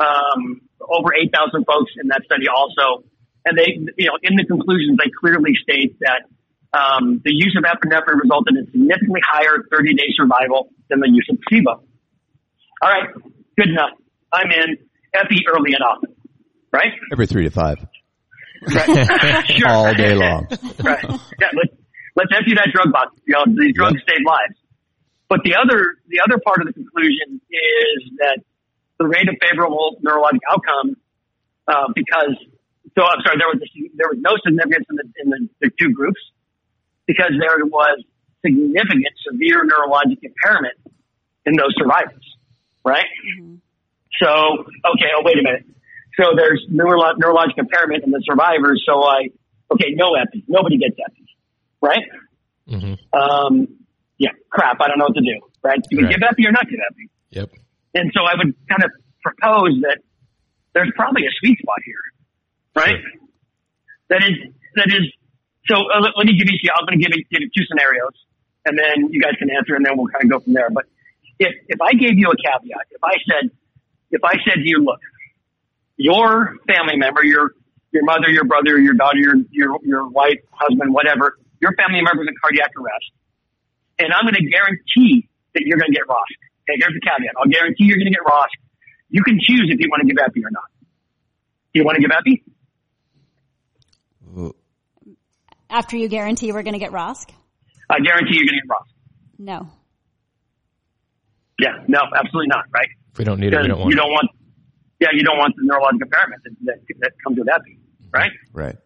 um, over 8,000 folks in that study also and they, you know, in the conclusions, they clearly state that um, the use of epinephrine resulted in significantly higher 30-day survival than the use of placebo. All right, good enough. I'm in epi early and often, right? Every three to five. Right. sure. All day long. right. Yeah, let's, let's empty that drug box. You know, these drugs yep. save lives. But the other, the other part of the conclusion is that the rate of favorable neurologic outcome, uh, because, so I'm sorry, there was, a, there was no significance in the, in the, the two groups because there was significant severe neurologic impairment in those survivors, right? Mm-hmm. So, okay, oh, wait a minute. So there's neuro- neurologic impairment in the survivors. So I, okay, no epi. Nobody gets epi, right? Mm-hmm. Um, yeah, crap. I don't know what to do, right? Do we right. give epi or not give epi? Yep. And so I would kind of propose that there's probably a sweet spot here, right? Sure. That is, that is, so uh, let, let, me give you, I'm going to give you, give you two scenarios and then you guys can answer and then we'll kind of go from there. But if, if I gave you a caveat, if I said, if I said to you, look, your family member, your, your mother, your brother, your daughter, your, your, your wife, husband, whatever, your family member member's in cardiac arrest. And I'm going to guarantee that you're going to get ROSC. Okay, here's the caveat. I'll guarantee you're going to get ROSC. You can choose if you want to give epi or not. Do you want to give epi? After you guarantee we're going to get ROSC? I guarantee you're going to get ROSC. No. Yeah, no, absolutely not, right? If we don't need it, we don't want You don't want, yeah, you don't want the neurological impairment that, that, that comes with epi, right? Right.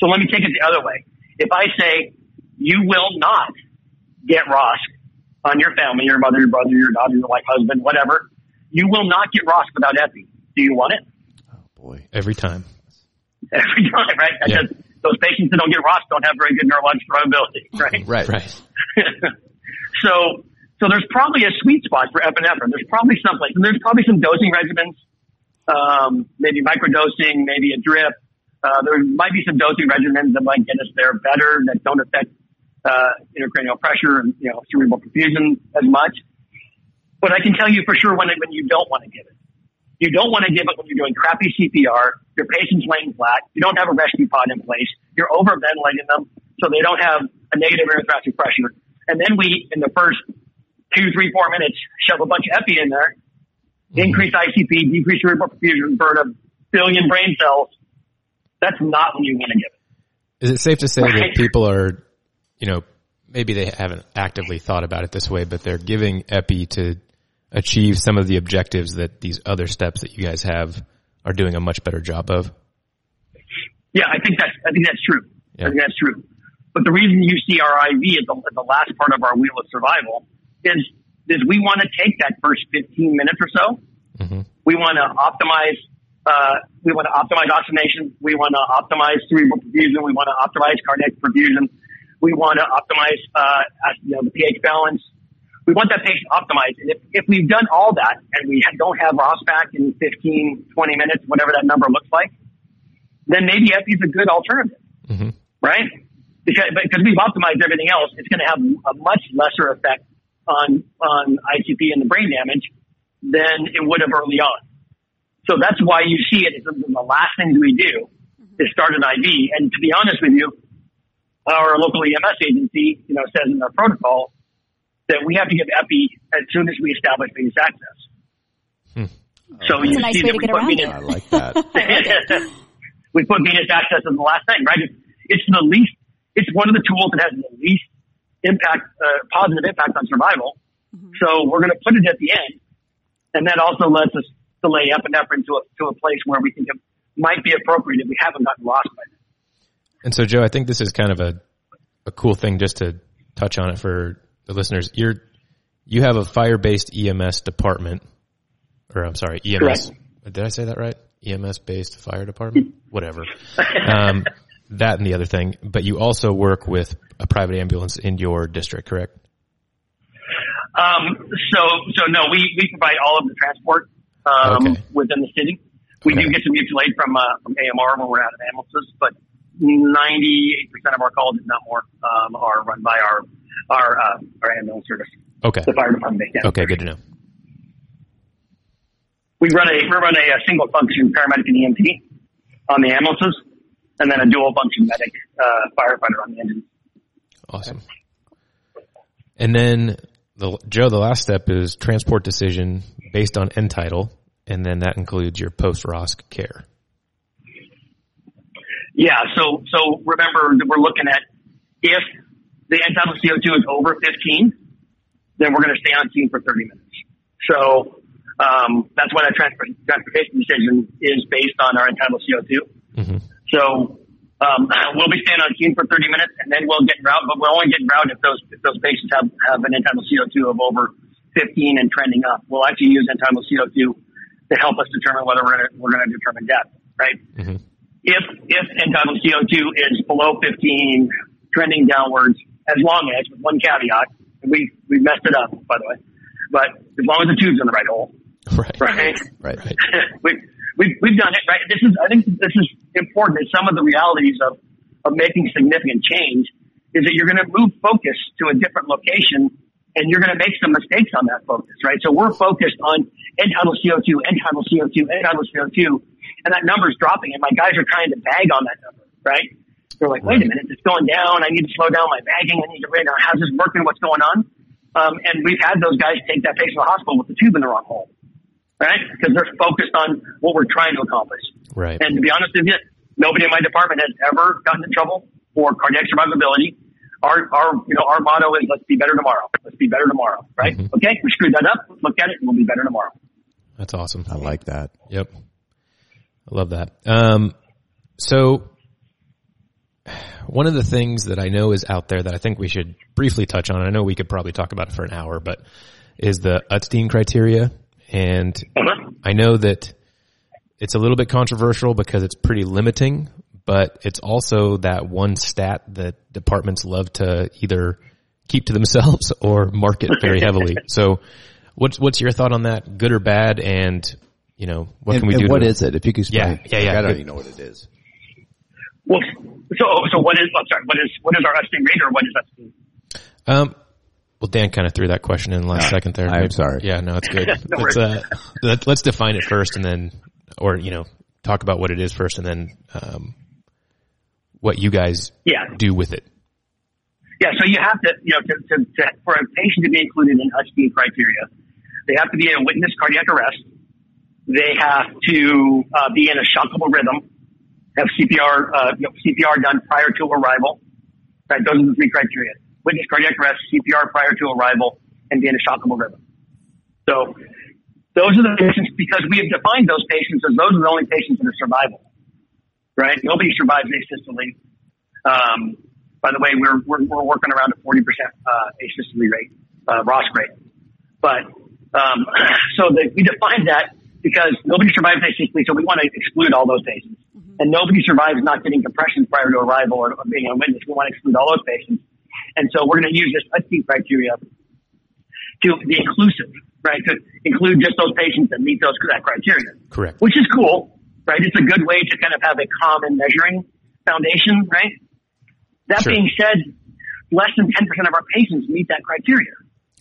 So let me take it the other way. If I say you will not get ROSC on your family, your mother, your brother, your daughter, your wife, husband, whatever, you will not get ROSC without epi. Do you want it? Oh boy. Every time. Every time, right? Yeah. Those patients that don't get ROSC don't have very good neurological survivability, right? Right, right. so, so there's probably a sweet spot for epinephrine. There's probably someplace, and there's probably some dosing regimens, um, maybe microdosing, maybe a drip. Uh, there might be some dosing regimens that might get us there better that don't affect uh, intracranial pressure and you know cerebral perfusion as much. But I can tell you for sure when when you don't want to give it. You don't want to give it when you're doing crappy CPR. Your patient's laying flat. You don't have a rescue pod in place. You're overventilating them so they don't have a negative intrathoracic pressure. And then we, in the first two, three, four minutes, shove a bunch of epi in there, mm-hmm. increase ICP, decrease cerebral perfusion, burn a billion brain cells. That's not when you want to give it. Is it safe to say right? that people are, you know, maybe they haven't actively thought about it this way, but they're giving epi to achieve some of the objectives that these other steps that you guys have are doing a much better job of? Yeah, I think that's I think that's true. Yeah. I think that's true. But the reason you see our IV at the, at the last part of our wheel of survival is is we want to take that first 15 minutes or so. Mm-hmm. We want to optimize. Uh, we want to optimize oxygenation. We want to optimize cerebral perfusion. We want to optimize cardiac perfusion. We want to optimize, uh, you know, the pH balance we want that patient optimized. And if, if we've done all that and we don't have ROSC back in 15, 20 minutes, whatever that number looks like, then maybe epi is a good alternative, mm-hmm. right? Because, because we've optimized everything else, it's going to have a much lesser effect on, on ICP and the brain damage than it would have early on. So that's why you see it as the last thing we do is start an IV. And to be honest with you, our local EMS agency, you know, says in their protocol, that we have to give epi as soon as we establish venous access. Hmm. So That's you nice see that we put venous, I like that. we put venous access as the last thing, right? It's the least, it's one of the tools that has the least impact, uh, positive impact on survival. Mm-hmm. So we're going to put it at the end. And that also lets us delay epinephrine to a, to a place where we think it might be appropriate if we haven't gotten lost by then. And so, Joe, I think this is kind of a, a cool thing just to touch on it for listeners, you're you have a fire based EMS department, or I'm sorry, EMS. Correct. Did I say that right? EMS based fire department, whatever. Um, that and the other thing, but you also work with a private ambulance in your district, correct? Um, so, so no, we, we provide all of the transport, um, okay. within the city. We okay. do get some mutual aid from, uh, from AMR when we're out of ambulances, but 98% of our calls, if not more, um, are run by our our uh, our ambulance service. Okay. The fire department. Okay, good to know. We run a we run a, a single function paramedic and EMT on the ambulances, and then a dual function medic uh, firefighter on the engine. Awesome. And then the, Joe, the last step is transport decision based on end tidal, and then that includes your post ROSC care. Yeah. So, so remember we're looking at if the end tidal CO2 is over 15, then we're going to stay on scene for 30 minutes. So, um, that's why that transportation decision is based on our end tidal CO2. Mm-hmm. So, um, we'll be staying on scene for 30 minutes and then we'll get route, but we'll only get route if those, if those patients have, have an end tidal CO2 of over 15 and trending up. We'll actually use end tidal CO2 to help us determine whether we're going to, we're going to determine death, right? Mm-hmm. If, if end tidal CO2 is below 15, trending downwards, as long as, with one caveat, we, we messed it up, by the way, but as long as the tube's in the right hole, Right. Right. Right. right. we, we've, we've done it, right? This is, I think this is important. It's some of the realities of, of making significant change is that you're going to move focus to a different location and you're going to make some mistakes on that focus, right? So we're focused on end tidal CO2, end tidal CO2, end tidal CO2, and that number's dropping and my guys are trying to bag on that number, right? They're like, wait a minute, it's going down. I need to slow down my bagging. I need to, right now, how's this working? What's going on? Um, and we've had those guys take that patient to the hospital with the tube in the wrong hole right? Because they're focused on what we're trying to accomplish. Right. And to be honest with you, nobody in my department has ever gotten in trouble for cardiac survivability. Our, our, you know, our motto is let's be better tomorrow. Let's be better tomorrow, right? Mm-hmm. Okay, we screwed that up. Look at it and we'll be better tomorrow. That's awesome. I like that. Yep. I love that. Um, so one of the things that I know is out there that I think we should briefly touch on, I know we could probably talk about it for an hour, but is the Utstein criteria. And uh-huh. I know that it's a little bit controversial because it's pretty limiting, but it's also that one stat that departments love to either keep to themselves or market very heavily. so what's, what's your thought on that? Good or bad? And, you know, what and, can we do? What to, is it? If you could explain. Yeah, yeah, yeah. I don't even know what it is. Well, so, so what is, I'm sorry, what is, what is our Utstein rate or what is that? Um, well, Dan kind of threw that question in the last second there. I'm sorry. Yeah, no, it's good. no let's, uh, let, us define it first and then, or, you know, talk about what it is first and then, um, what you guys yeah. do with it. Yeah, so you have to, you know, to, to, to, for a patient to be included in Utstein criteria, they have to be in a witness cardiac arrest. They have to uh, be in a shockable rhythm, have CPR, uh, you know, CPR done prior to arrival. Right, those are the three criteria witness cardiac arrest, CPR prior to arrival, and be in a shockable rhythm. So those are the patients because we have defined those patients as those are the only patients that are survivable, right? Nobody survives asystole. Um, by the way, we're, we're, we're working around a 40% uh, asystole rate, uh, ROSC rate. But um, so the, we defined that because nobody survives asystole, so we want to exclude all those patients. And nobody survives not getting compression prior to arrival or, or being a witness. We want to exclude all those patients. And so we're going to use this Utstein criteria to be inclusive, right? To include just those patients that meet those that criteria. Correct. Which is cool, right? It's a good way to kind of have a common measuring foundation, right? That sure. being said, less than 10% of our patients meet that criteria.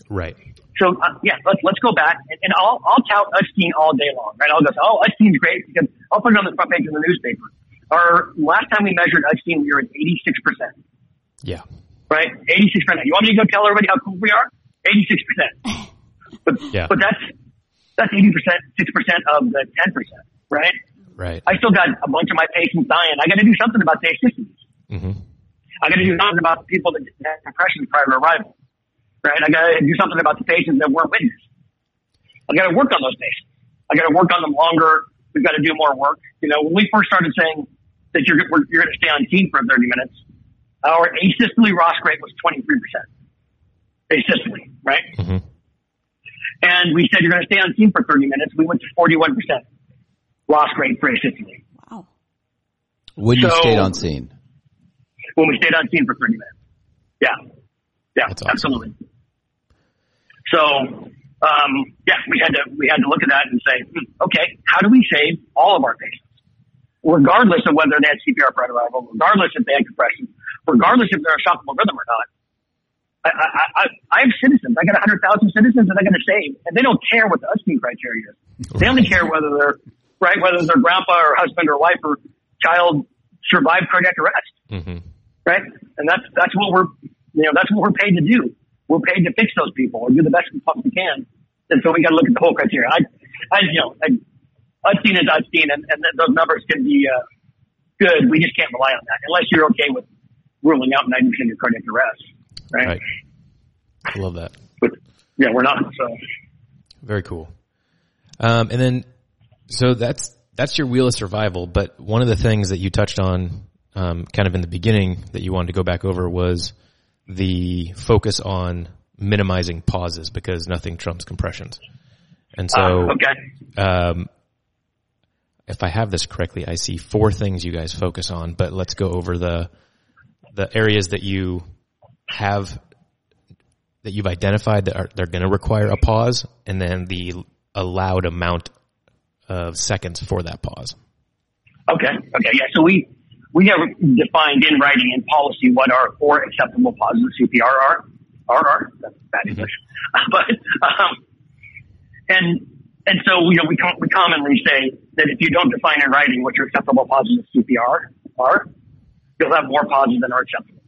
Right. So uh, yeah, let's let's go back and, and I'll I'll tout Utstein all day long, right? I'll go, oh, Utstein's great because I'll put it on the front page of the newspaper. Our last time we measured Utstein, we were at 86 percent. Yeah right? 86%. You want me to go tell everybody how cool we are? 86%. But, yeah. but that's, that's 80%, 6% of the 10%, right? Right. I still got a bunch of my patients dying. I got to do something about the systems. Mm-hmm. I got to do something about the people that had compression prior to arrival, right? I got to do something about the patients that weren't witnessed. I got to work on those patients. I got to work on them longer. We've got to do more work. You know, when we first started saying that you're, you're going to stay on team for 30 minutes, our asystole ROSC rate was 23%. Asystole, right? Mm-hmm. And we said you're going to stay on scene for 30 minutes. We went to 41% ROSC rate for asystole. Wow. When you stayed on scene? When we stayed on scene for 30 minutes. Yeah. Yeah, awesome. absolutely. So, um, yeah, we had to, we had to look at that and say, hmm, okay, how do we save all of our patients? Regardless of whether they had CPR prior arrival, regardless if they had compression, regardless if they're a shockable rhythm or not. I, I, I, I have citizens. I got a hundred thousand citizens that I got to save, and they don't care what the Utstein criteria is. They only care whether they're right, whether their grandpa or husband or wife or child survived cardiac arrest. Mm-hmm. Right, and that's that's what we're you know that's what we're paid to do. We're paid to fix those people or do the best we possibly can. And so we got to look at the whole criteria. I, I you know, I, Utstein is Utstein, and, and those numbers can be uh, good. We just can't rely on that unless you're okay with ruling out 90% of your cardiac arrest, right? right. I love that. But yeah, we're not. So very cool. Um, and then, so that's that's your wheel of survival. But one of the things that you touched on, um, kind of in the beginning, that you wanted to go back over was the focus on minimizing pauses because nothing trumps compressions. And so, uh, okay. Um, if I have this correctly, I see four things you guys focus on, but let's go over the, the areas that you have, that you've identified that are, they're going to require a pause and then the allowed amount of seconds for that pause. Okay. Okay. Yeah. So we, we have defined in writing and policy what our four acceptable pauses of CPR are. Are, are. That's bad mm-hmm. English. But, um, and and so you know we com- we commonly say that if you don't define in writing what your acceptable pauses of CPR are, you'll have more pauses than are acceptable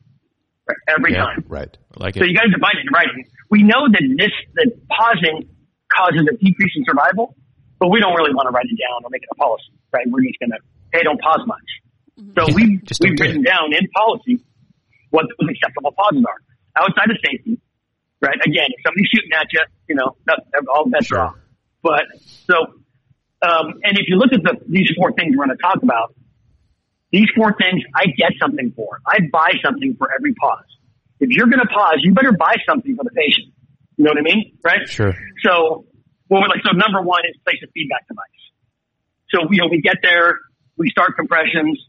right? every yeah, time. Right. like so it. you got to define it in writing. We know that this that pausing causes a decrease in survival, but we don't really want to write it down or make it a policy, right? We're just gonna hey, don't pause much. Mm-hmm. So yeah, we've we've written down in policy what those acceptable pauses are outside of safety right? Again, if somebody's shooting at you, you know, all bets sure. are off. But so, um, and if you look at the, these four things we're going to talk about, these four things I get something for. I buy something for every pause. If you're going to pause, you better buy something for the patient. You know what I mean? Right? Sure. So, well, like, so number one is place a feedback device. So, you know, we get there, we start compressions,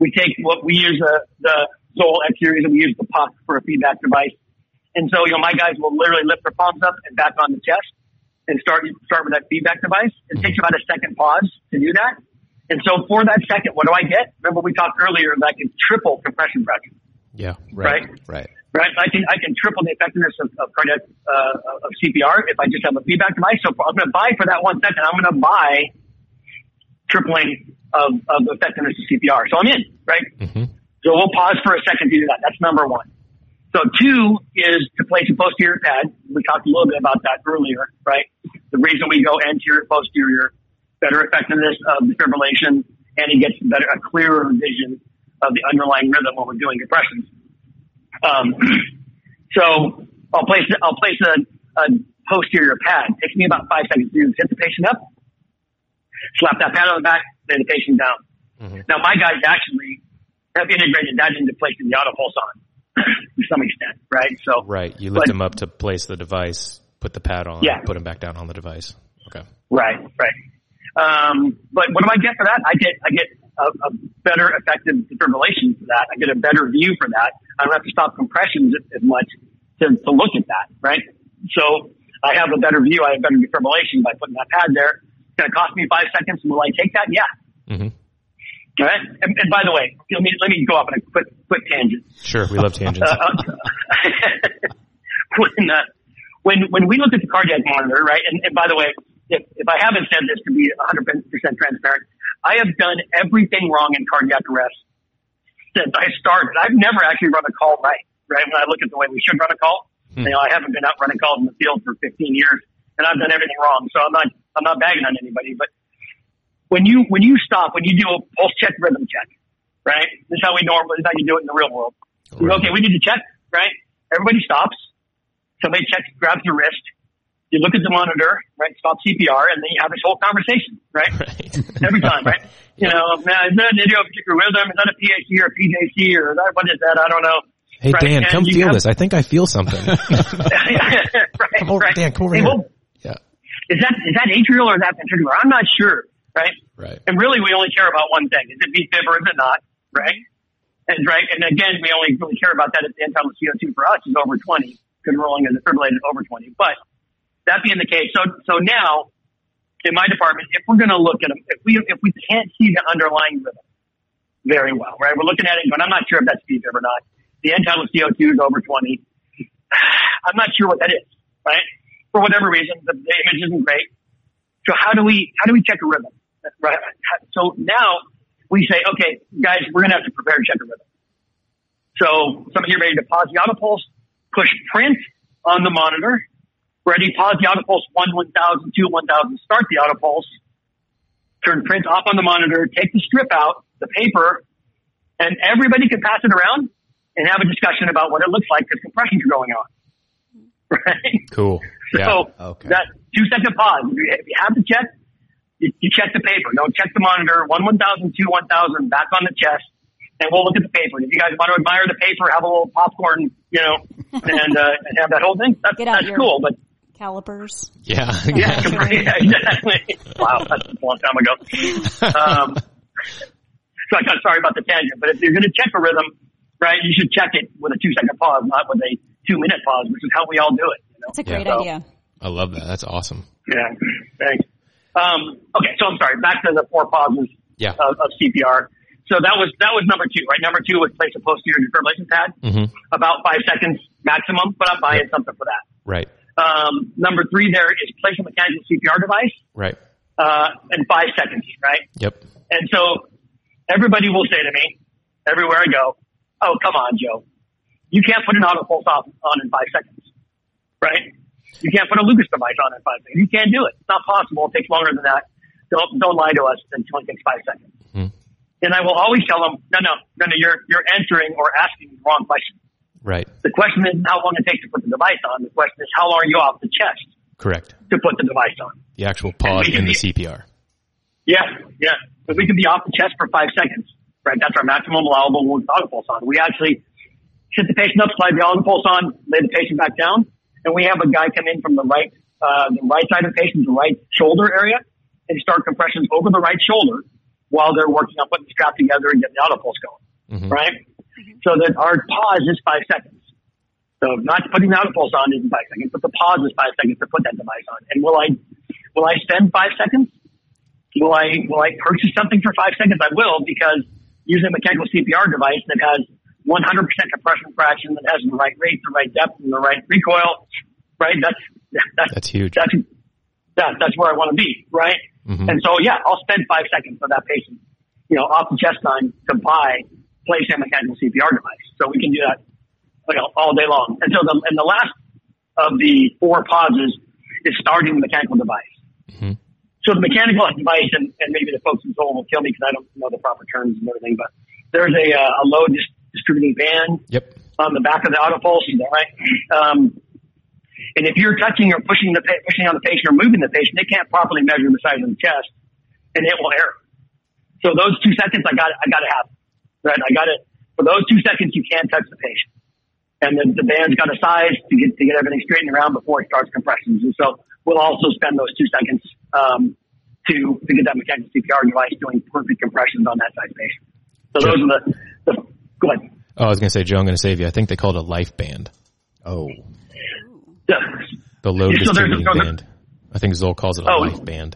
we take what we use uh, the Zoll X series and we use the puck for a feedback device. And so, you know, my guys will literally lift their palms up and back on the chest and start, start with that feedback device. It takes about a second pause to do that. And so for that second, what do I get? Remember we talked earlier that I can triple compression pressure. Yeah. Right. Right. right. Right. I can, I can triple the effectiveness of, of cardiac, uh, of CPR if I just have a feedback device. So I'm going to buy for that one second. I'm going to buy tripling of, of effectiveness of CPR. So I'm in, right? Mm-hmm. So we'll pause for a second to do that. That's number one. So two is to place a posterior pad. We talked a little bit about that earlier, right? The reason we go anterior, posterior, better effectiveness of defibrillation, and it gets better, a clearer vision of the underlying rhythm when we're doing compressions. Um, so I'll place, I'll place a, a posterior pad. It takes me about five seconds to do hit the patient up, slap that pad on the back, patient down. Mm-hmm. Now my guys actually have integrated that into placing the auto pulse on. to some extent, right? So right, you lift but, them up to place the device, put the pad on, yeah. put them back down on the device. Okay. Right, right. Um, but what do I get for that? I get I get a, a better effective defibrillation for that. I get a better view for that. I don't have to stop compressions as much to, to look at that, right? So I have a better view. I have better defibrillation by putting that pad there. Going to cost me five seconds. Will I take that? Yeah. Mm-hmm. All right. And, and, by the way, let me let me go off on a quick quick tangent. Sure, we love tangents. Uh, when uh, when when we look at the cardiac monitor, right? And, and by the way, if if I haven't said this to be 100 percent transparent, I have done everything wrong in cardiac arrest since I started. I've never actually run a call right. Right when I look at the way we should run a call, hmm. you know, I haven't been out running calls in the field for 15 years, and I've done everything wrong. So I'm not I'm not bagging on anybody, but when you when you stop, when you do a pulse check rhythm check, right? This is how we normally this is how you do it in the real world. Go, okay, we need to check, right? Everybody stops. Somebody checks, grabs your wrist. You look at the monitor, right? Stop CPR, and then you have this whole conversation, right? right. Every time, right? You know, now, is that an idiopatric rhythm? Is that a PAC or a PJC or that, what is that? I don't know. Hey right? Dan, and come feel have, this. I think I feel something. right, come over, right. Dan, come over hey, here. Well, yeah. Is that is that atrial or is that ventricular? I'm not sure right? Right. And really, we only care about one thing: is it VFib or is it not? Right? And right. And again, we only really care about that if the end-tidal CO2 for us is over 20, because we're only defibrillated over 20. But that being the case, so so now in my department, if we're going to look at them, if we if we can't see the underlying rhythm very well, right? We're looking at it, but I'm not sure if that's VFib or not. The end-tidal CO2 is over 20. I'm not sure what that is, right? For whatever reason, the, the image isn't great. So how do we how do we check a rhythm? Right. So now we say, okay, guys, we're going to have to prepare to check a rhythm. So some of you ready to pause the auto pulse, push print on the monitor, ready, pause the auto pulse, one, 1000, two, 1000, start the auto pulse, turn print off on the monitor, take the strip out, the paper, and everybody can pass it around and have a discussion about what it looks like because compressions are going on. Right? Cool. Yeah. So okay. that two second pause. If you have to check, you, you check the paper. Don't check the monitor. One one thousand, two one thousand, back on the chest, and we'll look at the paper. If you guys want to admire the paper, have a little popcorn, you know, and, uh, and have that whole thing. That's, that's cool. But calipers. Yeah. yeah, yeah, exactly. wow, that's a long time ago. Um, so I got sorry about the tangent, but if you're going to check a rhythm, right, you should check it with a two second pause, not with a two minute pause, which is how we all do it. You know? That's a great yeah. idea. I love that. That's awesome. Yeah. Thanks. Um, okay. So I'm sorry. Back to the four pauses yeah. of, of CPR. So that was, that was number two, right? Number two was place a posterior defibrillation pad. Mm-hmm. About five seconds maximum, but I'm buying yep. something for that. Right. Um, number three there is place a mechanical CPR device. Right. Uh, in five seconds, right? Yep. And so everybody will say to me, everywhere I go, oh, come on, Joe. You can't put an AutoPulse off on in five seconds, right? You can't put a Lucas device on in five seconds. You can't do it. It's not possible. It takes longer than that. Don't, don't lie to us. It only takes five seconds. Mm-hmm. And I will always tell them, no, no, no, no, you're, you're answering or asking the wrong question. Right. The question is how long it takes to put the device on. The question is how long are you off the chest? Correct. To put the device on. The actual pause in the CPR. Yeah, yeah. But we can be off the chest for five seconds, right? That's our maximum allowable when AutoPulse on. We actually sit the patient up, slide the pulse on, lay the patient back down, and we have a guy come in from the right, uh, the right side of the patient, the right shoulder area, and start compressions over the right shoulder while they're working on putting the strap together and getting the AutoPulse going, mm-hmm. right? So that our pause is five seconds. So not putting the AutoPulse on is five seconds, but the pause is five seconds to put that device on. And will I, will I spend five seconds? Will I, will I purchase something for five seconds? I will because using a mechanical CPR device that has 100% compression fraction, that has the right rate, the right depth, and the right recoil, right? That's, that's, that's huge. That's, that, that's where I want to be, right? Mm-hmm. And so, yeah, I'll spend five seconds for that patient, you know, off the chest time to buy place a mechanical CPR device. So we can do that know, all day long. And so the, and the last of the four pauses is starting the mechanical device. Mm-hmm. So the mechanical device, and, and maybe the folks in Zoll will kill me because I don't know the proper terms and everything, but there's a, uh, a load dis- distributing band yep. on the back of the AutoPulse, right? Um, and if you're touching or pushing the pushing on the patient or moving the patient, they can't properly measure the size of the chest, and it will err. So those two seconds, I got I got to have right? I got it for those two seconds. You can't touch the patient, and the, the band's got a size to get to get everything straightened around before it starts compressions. And so we'll also spend those two seconds um, to to get that mechanical CPR device doing perfect compressions on that size patient. So those are the, the go ahead. Oh, I was going to say, Joe, I'm going to save you. I think they call it a LifeBand. Oh. Yeah. The load yeah, so distributing band. I think Zoll calls it a oh. LifeBand.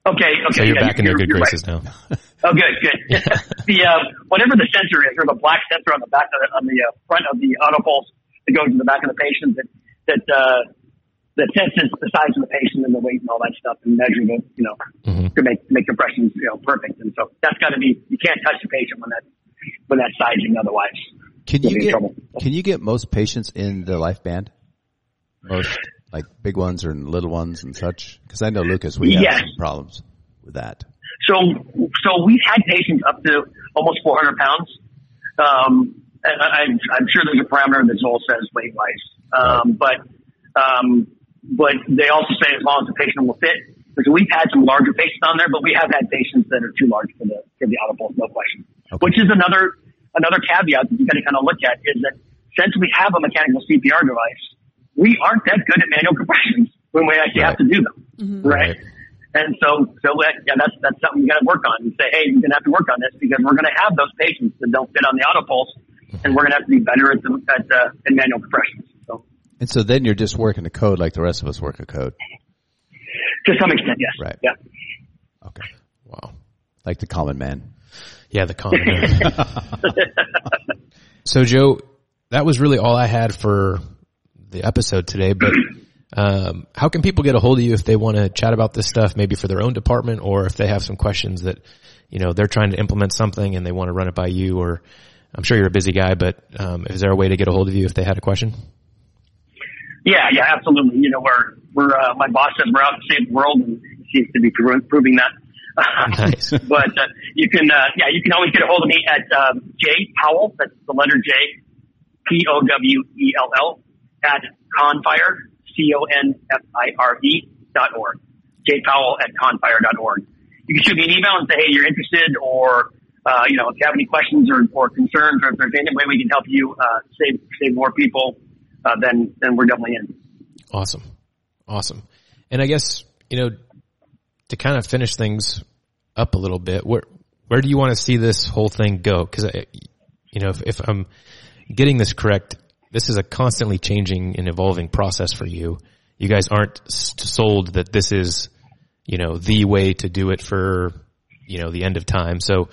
Okay, okay. So you're yeah, back in your good graces right. now. oh, good, good. the uh, whatever the sensor is, or the black sensor on the back of the, on the uh, front of the AutoPulse that goes in the back of the patient that that uh, that senses the size of the patient and the weight and all that stuff and measure it, you know mm-hmm. to make make compressions you know perfect. And so that's got to be you can't touch the patient when that when that sizing otherwise. Can you get can you get most patients in the LifeBand? Most like big ones or little ones and such? Because I know Lucas, we have yes. problems with that. So, so we've had patients up to almost 400 pounds. Um, and I, I'm sure there's a parameter that Zoll says weight wise. Um, right. but, um, but they also say as long as the patient will fit. Because we've had some larger patients on there, but we have had patients that are too large for the, for the pulse, no question. Okay. Which is another, another caveat that you got to kind of look at is that since we have a mechanical CPR device, we aren't that good at manual compressions when we actually right. have to do them, mm-hmm. right? And so, so yeah, that's that's something you got to work on. And say, hey, you're gonna have to work on this because we're gonna have those patients that don't fit on the AutoPulse, and we're gonna have to be better at the at uh, in manual compressions. So. And so then you're just working the code like the rest of us work a code. To some extent, yes. Right. Yeah. Okay. Wow. Like the common man. Yeah, the common so Joe, that was really all I had for the episode today, but um, how can people get a hold of you if they want to chat about this stuff, maybe for their own department, or if they have some questions that you know they're trying to implement something and they want to run it by you? Or I'm sure you're a busy guy, but um, is there a way to get a hold of you if they had a question? Yeah, yeah, absolutely. You know, we're we're uh, my boss says we're out to save the world, and seems to be proving that. Nice. but uh, you can, uh, yeah, you can always get a hold of me at uh, J Powell. That's the letter J, P O W E L L at Confire, C O N F I R E dot org. J Powell at Confire dot org. You can shoot me an email and say, hey, you're interested, or uh, you know, if you have any questions or, or concerns, or if there's any way we can help you uh, save save more people, uh, then then we're definitely in. Awesome, awesome. And I guess you know to kind of finish things up a little bit, where where do you want to see this whole thing go? Because you know, if, if I'm getting this correct, this is a constantly changing and evolving process for you. You guys aren't sold that this is, you know, the way to do it for, you know, the end of time. So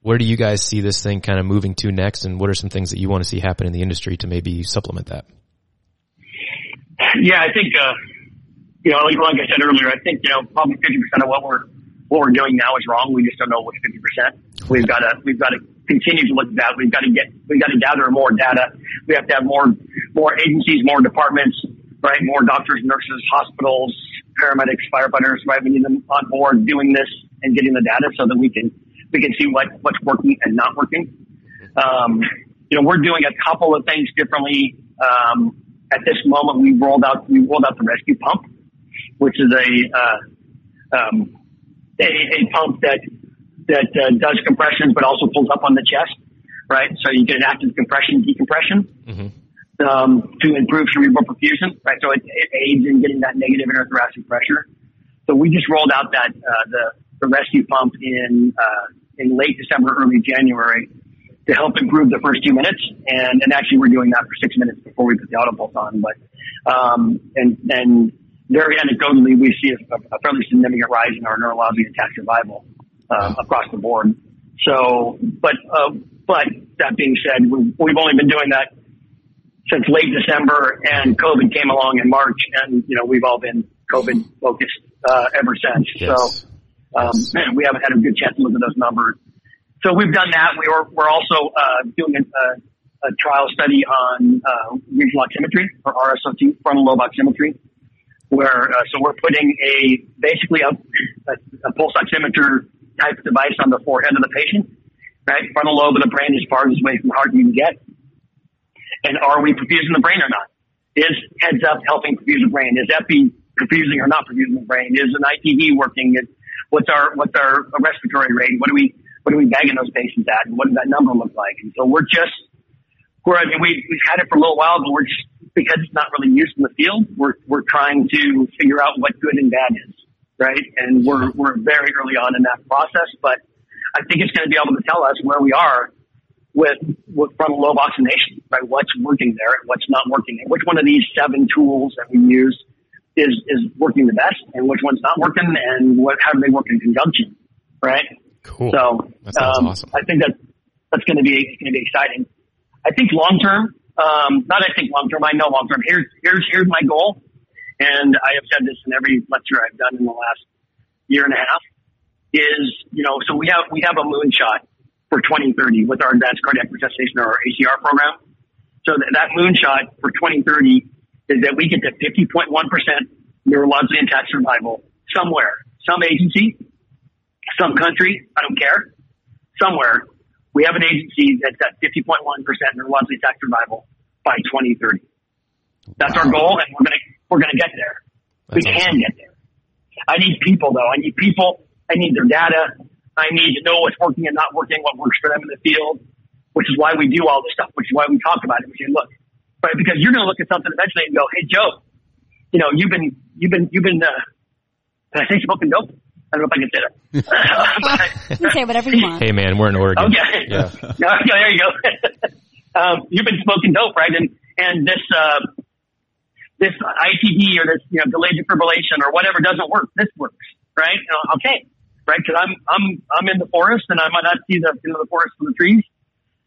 where do you guys see this thing kind of moving to next? And what are some things that you want to see happen in the industry to maybe supplement that? Yeah, I think, uh, you know, like, like I said earlier, I think, you know, probably 50% of what we're, what we're doing now is wrong. We just don't know which 50%. We've got to, we've got to continue to look at that. We've got to get, we've got to gather more data. We have to have more, more agencies, more departments, right? More doctors, nurses, hospitals, paramedics, firefighters, right? We need them on board doing this and getting the data so that we can, we can see what, what's working and not working. Um, you know, we're doing a couple of things differently. Um, at this moment, we rolled out, we rolled out the ResQPUMP, which is a, uh, um, a, a pump that that uh, does compressions but also pulls up on the chest, right? So you get an active compression decompression mm-hmm. um, to improve cerebral perfusion, right? So it, it aids in getting that negative intrathoracic pressure. So we just rolled out that uh, the the ResQPUMP in uh, in late December, early January to help improve the first two minutes. And, and actually we're doing that for six minutes before we put the AutoPulse on. But, um, and, and very anecdotally, we see a, a fairly significant rise in our neurologic intact survival uh, across the board. So, but uh, but that being said, we've, we've only been doing that since late December, and COVID came along in March, and you know we've all been COVID focused uh, ever since. Yes. So, um, yes. man, we haven't had a good chance to look at those numbers. So we've done that. We were, we're also uh, doing a, a, trial study on uh, regional oximetry or rSO2, frontal lobe oximetry, where uh, so we're putting a basically a, a, a pulse oximeter type device on the forehead of the patient, right? Frontal lobe of the brain is farthest away from the heart you can get. And are we perfusing the brain or not? Is heads up helping perfuse the brain? Is epi perfusing or not perfusing the brain? Is an ITD working? Is, what's our what's our respiratory rate? What do we what are we bagging those patients at? And what does that number look like? And so we're just we're I mean we we've had it for a little while, but we're just because it's not really used in the field, we're we're trying to figure out what good and bad is right? And we're, we're very early on in that process, but I think it's going to be able to tell us where we are with, with frontal lobe oxygenation, right? What's working there and what's not working. And which one of these seven tools that we use is, is working the best and which one's not working and what, how do they work in conjunction, right? Cool. So, um, awesome. I think that that's going to be, going to be exciting. I think long term, um, not I think long term, I know long term. Here's, here's, here's my goal and I have said this in every lecture I've done in the last year and a half, is, you know, so we have, we have a moonshot for 2030 with our advanced cardiac resuscitation or our ACR program. So th- that moonshot for 2030 is that we get to 50.1% neurologically intact survival somewhere, some agency, some country, I don't care, somewhere. We have an agency that's at 50.1% neurologically intact survival by 2030. That's wow. our goal, and we're going to we're going to get there. That's we can get there. I need people though. I need people. I need their data. I need to know what's working and not working, what works for them in the field, which is why we do all this stuff, which is why we talk about it. We say, look, right? Because you're going to look at something eventually and go, Hey, Joe, you know, you've been, you've been, you've been, uh, can I say smoking dope? I don't know if I can say that. you can say whatever you want. Hey man, we're in Oregon. Okay. Yeah. yeah there you go. um, you've been smoking dope, right? And, and this, uh, this ITD or this, you know, delayed defibrillation or whatever doesn't work. This works, right? You know, okay, right? Because I'm I'm I'm in the forest and I might not see the you know the forest from the trees,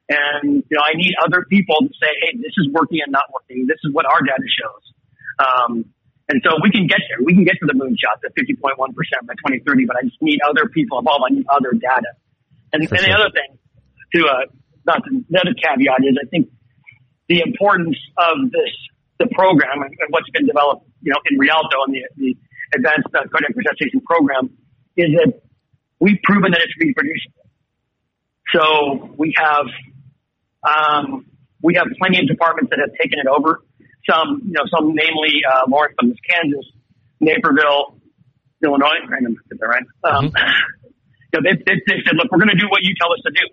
and you know I need other people to say, hey, this is working and not working. This is what our data shows. Um, and so we can get there. We can get to the moonshot, the 50.1% by 2030, but I just need other people involved. I need other data. And, and sure. the other thing, to, uh, not the, the other caveat is I think the importance of this the program and, what's been developed, you know, in Rialto and the, the advanced uh, cardiac resuscitation program is that we've proven that it's reproducible. So we have, um, we have plenty of departments that have taken it over. Some, you know, some namely, uh, Lawrence, Kansas, Naperville, Illinois, didn't get right. Um, mm-hmm. you know, they, they, they said, look, we're going to do what you tell us to do.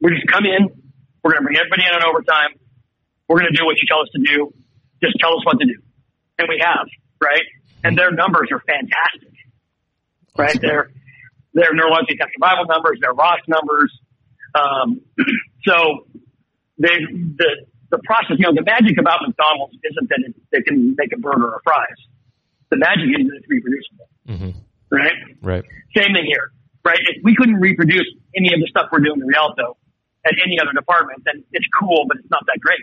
We're just come in. We're going to bring everybody in on overtime. We're going to do what you tell us to do. Just tell us what to do. And we have, right? And their numbers are fantastic, right? Their, their neurologic survival numbers, their ROSC numbers. Um, so they, the, the process, you know, the magic about McDonald's isn't that it, they can make a burger or fries. The magic is that it's reproducible. Mm-hmm. Right? Right. Same thing here, right? If we couldn't reproduce any of the stuff we're doing in Rialto at any other department, then it's cool, but it's not that great.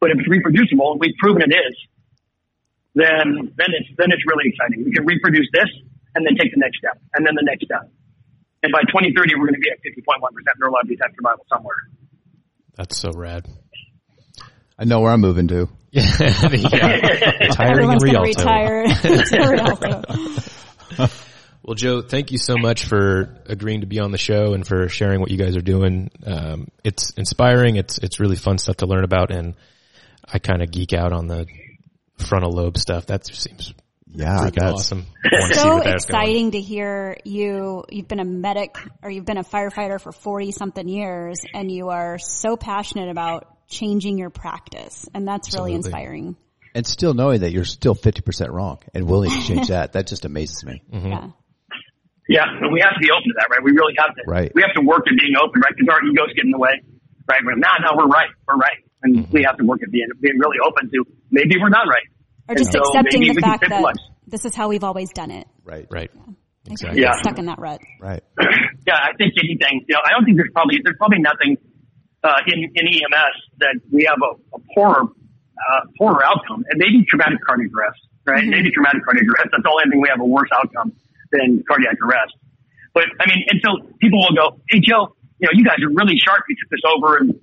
But if it's reproducible, and we've proven it is, then then it's then it's really exciting. We can reproduce this and then take the next step, and then the next step. And by 2030, we're going to be at 50.1% neurologic survival somewhere. That's so rad. I know where I'm moving to. yeah, retiring in Rialto. Retire well, Joe, thank you so much for agreeing to be on the show and for sharing what you guys are doing. Um, it's inspiring. It's it's really fun stuff to learn about, and I kind of geek out on the frontal lobe stuff. That seems yeah, that's awesome. so exciting to hear you. You've been a medic or you've been a firefighter for forty something years, and you are so passionate about changing your practice, and that's really inspiring. And still knowing that you're still fifty percent wrong and willing to change that, that just amazes me. Mm-hmm. Yeah. Yeah, but we have to be open to that, right? We really have to. Right. We have to work at being open, right? Because our egos get in the way, right? We're, no, no, we're right. We're right. And mm-hmm. we have to work at being, being really open to maybe we're not right. Or just so accepting the fact that this is how we've always done it. Right. Right. Yeah. Exactly. Yeah. Stuck in that rut. Right. yeah, I think anything, you know, I don't think there's probably, there's probably nothing, uh, in, in EMS that we have a, a poorer, uh, poorer outcome. And maybe traumatic cardiac arrest, right? Mm-hmm. Maybe traumatic cardiac arrest. That's the only thing we have a worse outcome than cardiac arrest. But I mean, and so people will go, Hey, Joe, you know, you guys are really sharp. You took this over and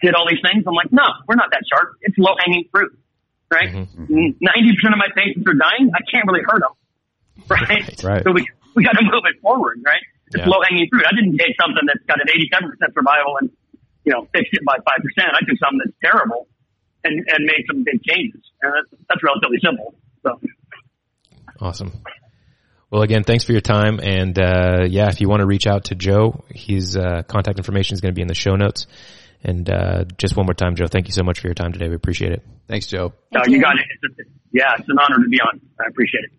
did all these things. I'm like, no, we're not that sharp. It's low hanging fruit right? Mm-hmm. 90% of my patients are dying. I can't really hurt them, right? right. So we, we got to move it forward, right? It's yeah. low hanging fruit. I didn't take something that's got an 87% survival and, you know, fixed it by 5%. I took something that's terrible and, and made some big changes. And that's, that's relatively simple. So. Awesome. Well, again, thanks for your time. And, uh, yeah, if you want to reach out to Joe, his, uh, contact information is going to be in the show notes. And uh, just one more time, Joe, thank you so much for your time today. We appreciate it. Thanks, Joe. No, you got it. It's a, yeah, it's an honor to be on. I appreciate it.